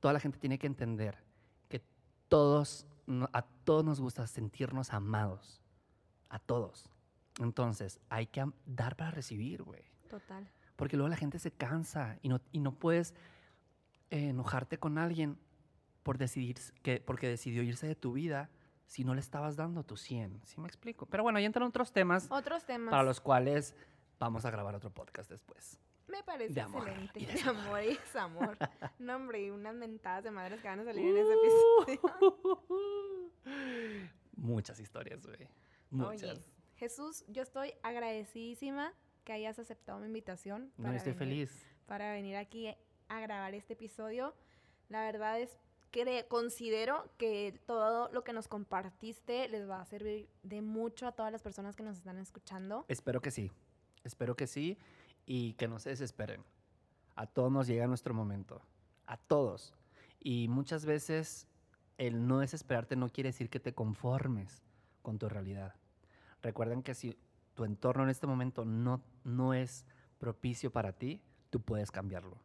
Speaker 2: Toda la gente tiene que entender que todos, a todos nos gusta sentirnos amados. A todos. Entonces, hay que dar para recibir, güey.
Speaker 1: Total.
Speaker 2: Porque luego la gente se cansa y no, y no puedes eh, enojarte con alguien por decidir que, porque decidió irse de tu vida si no le estabas dando tu 100. ¿Sí me explico? Pero bueno, ahí entran otros temas
Speaker 1: Otros temas.
Speaker 2: para los cuales vamos a grabar otro podcast después.
Speaker 1: Me parece
Speaker 2: De amor
Speaker 1: excelente.
Speaker 2: y <laughs>
Speaker 1: De,
Speaker 2: desamor.
Speaker 1: amor y desamor. no, hombre, y unas mentadas de madres que van a salir en ese episodio. <laughs>
Speaker 2: Muchas historias, güey. Muchas.
Speaker 1: Oye, Jesús, yo estoy agradecidísima que hayas aceptado mi invitación.
Speaker 2: no, estoy
Speaker 1: venir-
Speaker 2: feliz.
Speaker 1: Para venir aquí a grabar este episodio. La verdad es que considero que todo lo que nos compartiste les va a servir de mucho a todas las personas que nos están escuchando.
Speaker 2: Espero que sí. Espero que sí y que no se desesperen. A todos nos llega nuestro momento. A todos. Y muchas veces el no desesperarte no quiere decir que te conformes con tu realidad. Recuerden que si tu entorno en este momento no, no es propicio para ti, tú puedes cambiarlo.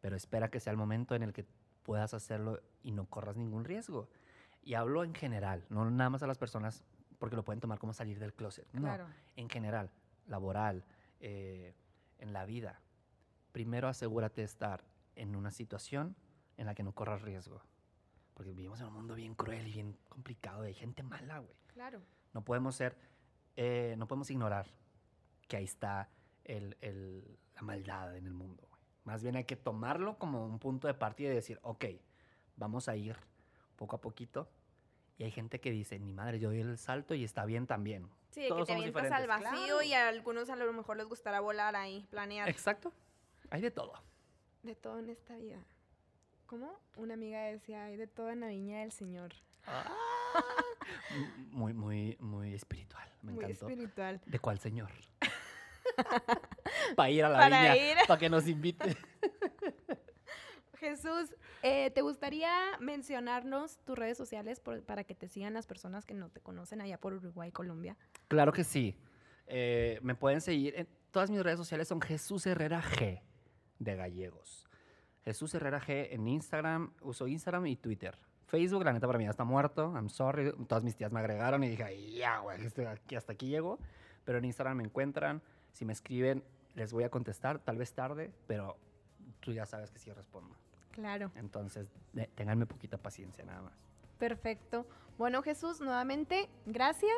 Speaker 2: Pero espera que sea el momento en el que puedas hacerlo y no corras ningún riesgo. Y hablo en general, no nada más a las personas porque lo pueden tomar como salir del closet. No,
Speaker 1: Claro.
Speaker 2: en general, laboral, eh, en la vida. Primero asegúrate de estar en una situación en la que no corras riesgo. Porque vivimos en un mundo bien cruel y bien complicado, de gente mala, güey.
Speaker 1: Claro.
Speaker 2: No podemos ser, eh, no podemos ignorar que ahí está el- el- la maldad en el mundo. güey. Más bien hay que tomarlo como un punto de partida y decir, ok, vamos a ir poco a poquito. Y hay gente que dice, ni madre, yo doy el salto y está bien también.
Speaker 1: Sí, de que
Speaker 2: Todos
Speaker 1: te avientas al vacío
Speaker 2: claro.
Speaker 1: y a algunos a lo mejor les gustará volar ahí, planear.
Speaker 2: Exacto. Hay de todo.
Speaker 1: De todo en esta vida. ¿Cómo? Una amiga decía, hay de todo en la viña del Señor.
Speaker 2: M- <laughs> Muy, muy, muy espiritual. Me
Speaker 1: Muy
Speaker 2: encantó.
Speaker 1: espiritual.
Speaker 2: ¿De cuál señor? <laughs> <laughs> para ir a la
Speaker 1: Para
Speaker 2: viña,
Speaker 1: ir.
Speaker 2: para que nos invite.
Speaker 1: Jesús, eh, ¿te gustaría mencionarnos tus redes sociales para que te sigan las personas que no te conocen allá por Uruguay, Colombia?
Speaker 2: Claro que sí. Eh, me pueden seguir en todas mis redes sociales son Jesús Herrera G de Gallegos. Jesús Herrera G en Instagram, uso Instagram y Twitter. Facebook, la neta para mí ya está muerto, I'm sorry. Todas mis tías me agregaron y dije, "Ay, ya, güey, este- hasta aquí llego. Pero en Instagram me encuentran. Si me escriben, les voy a contestar, tal vez tarde, pero tú ya sabes que sí respondo.
Speaker 1: Claro,
Speaker 2: Entonces, de- ténganme poquita paciencia nada más.
Speaker 1: perfecto. Bueno, Jesús, nuevamente, gracias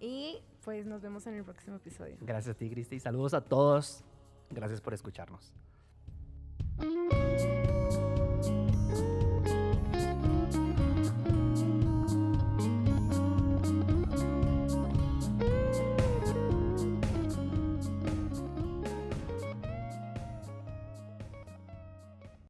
Speaker 1: y pues nos vemos en el próximo episodio.
Speaker 2: Gracias a ti, Cristi. Saludos a todos. Gracias por escucharnos.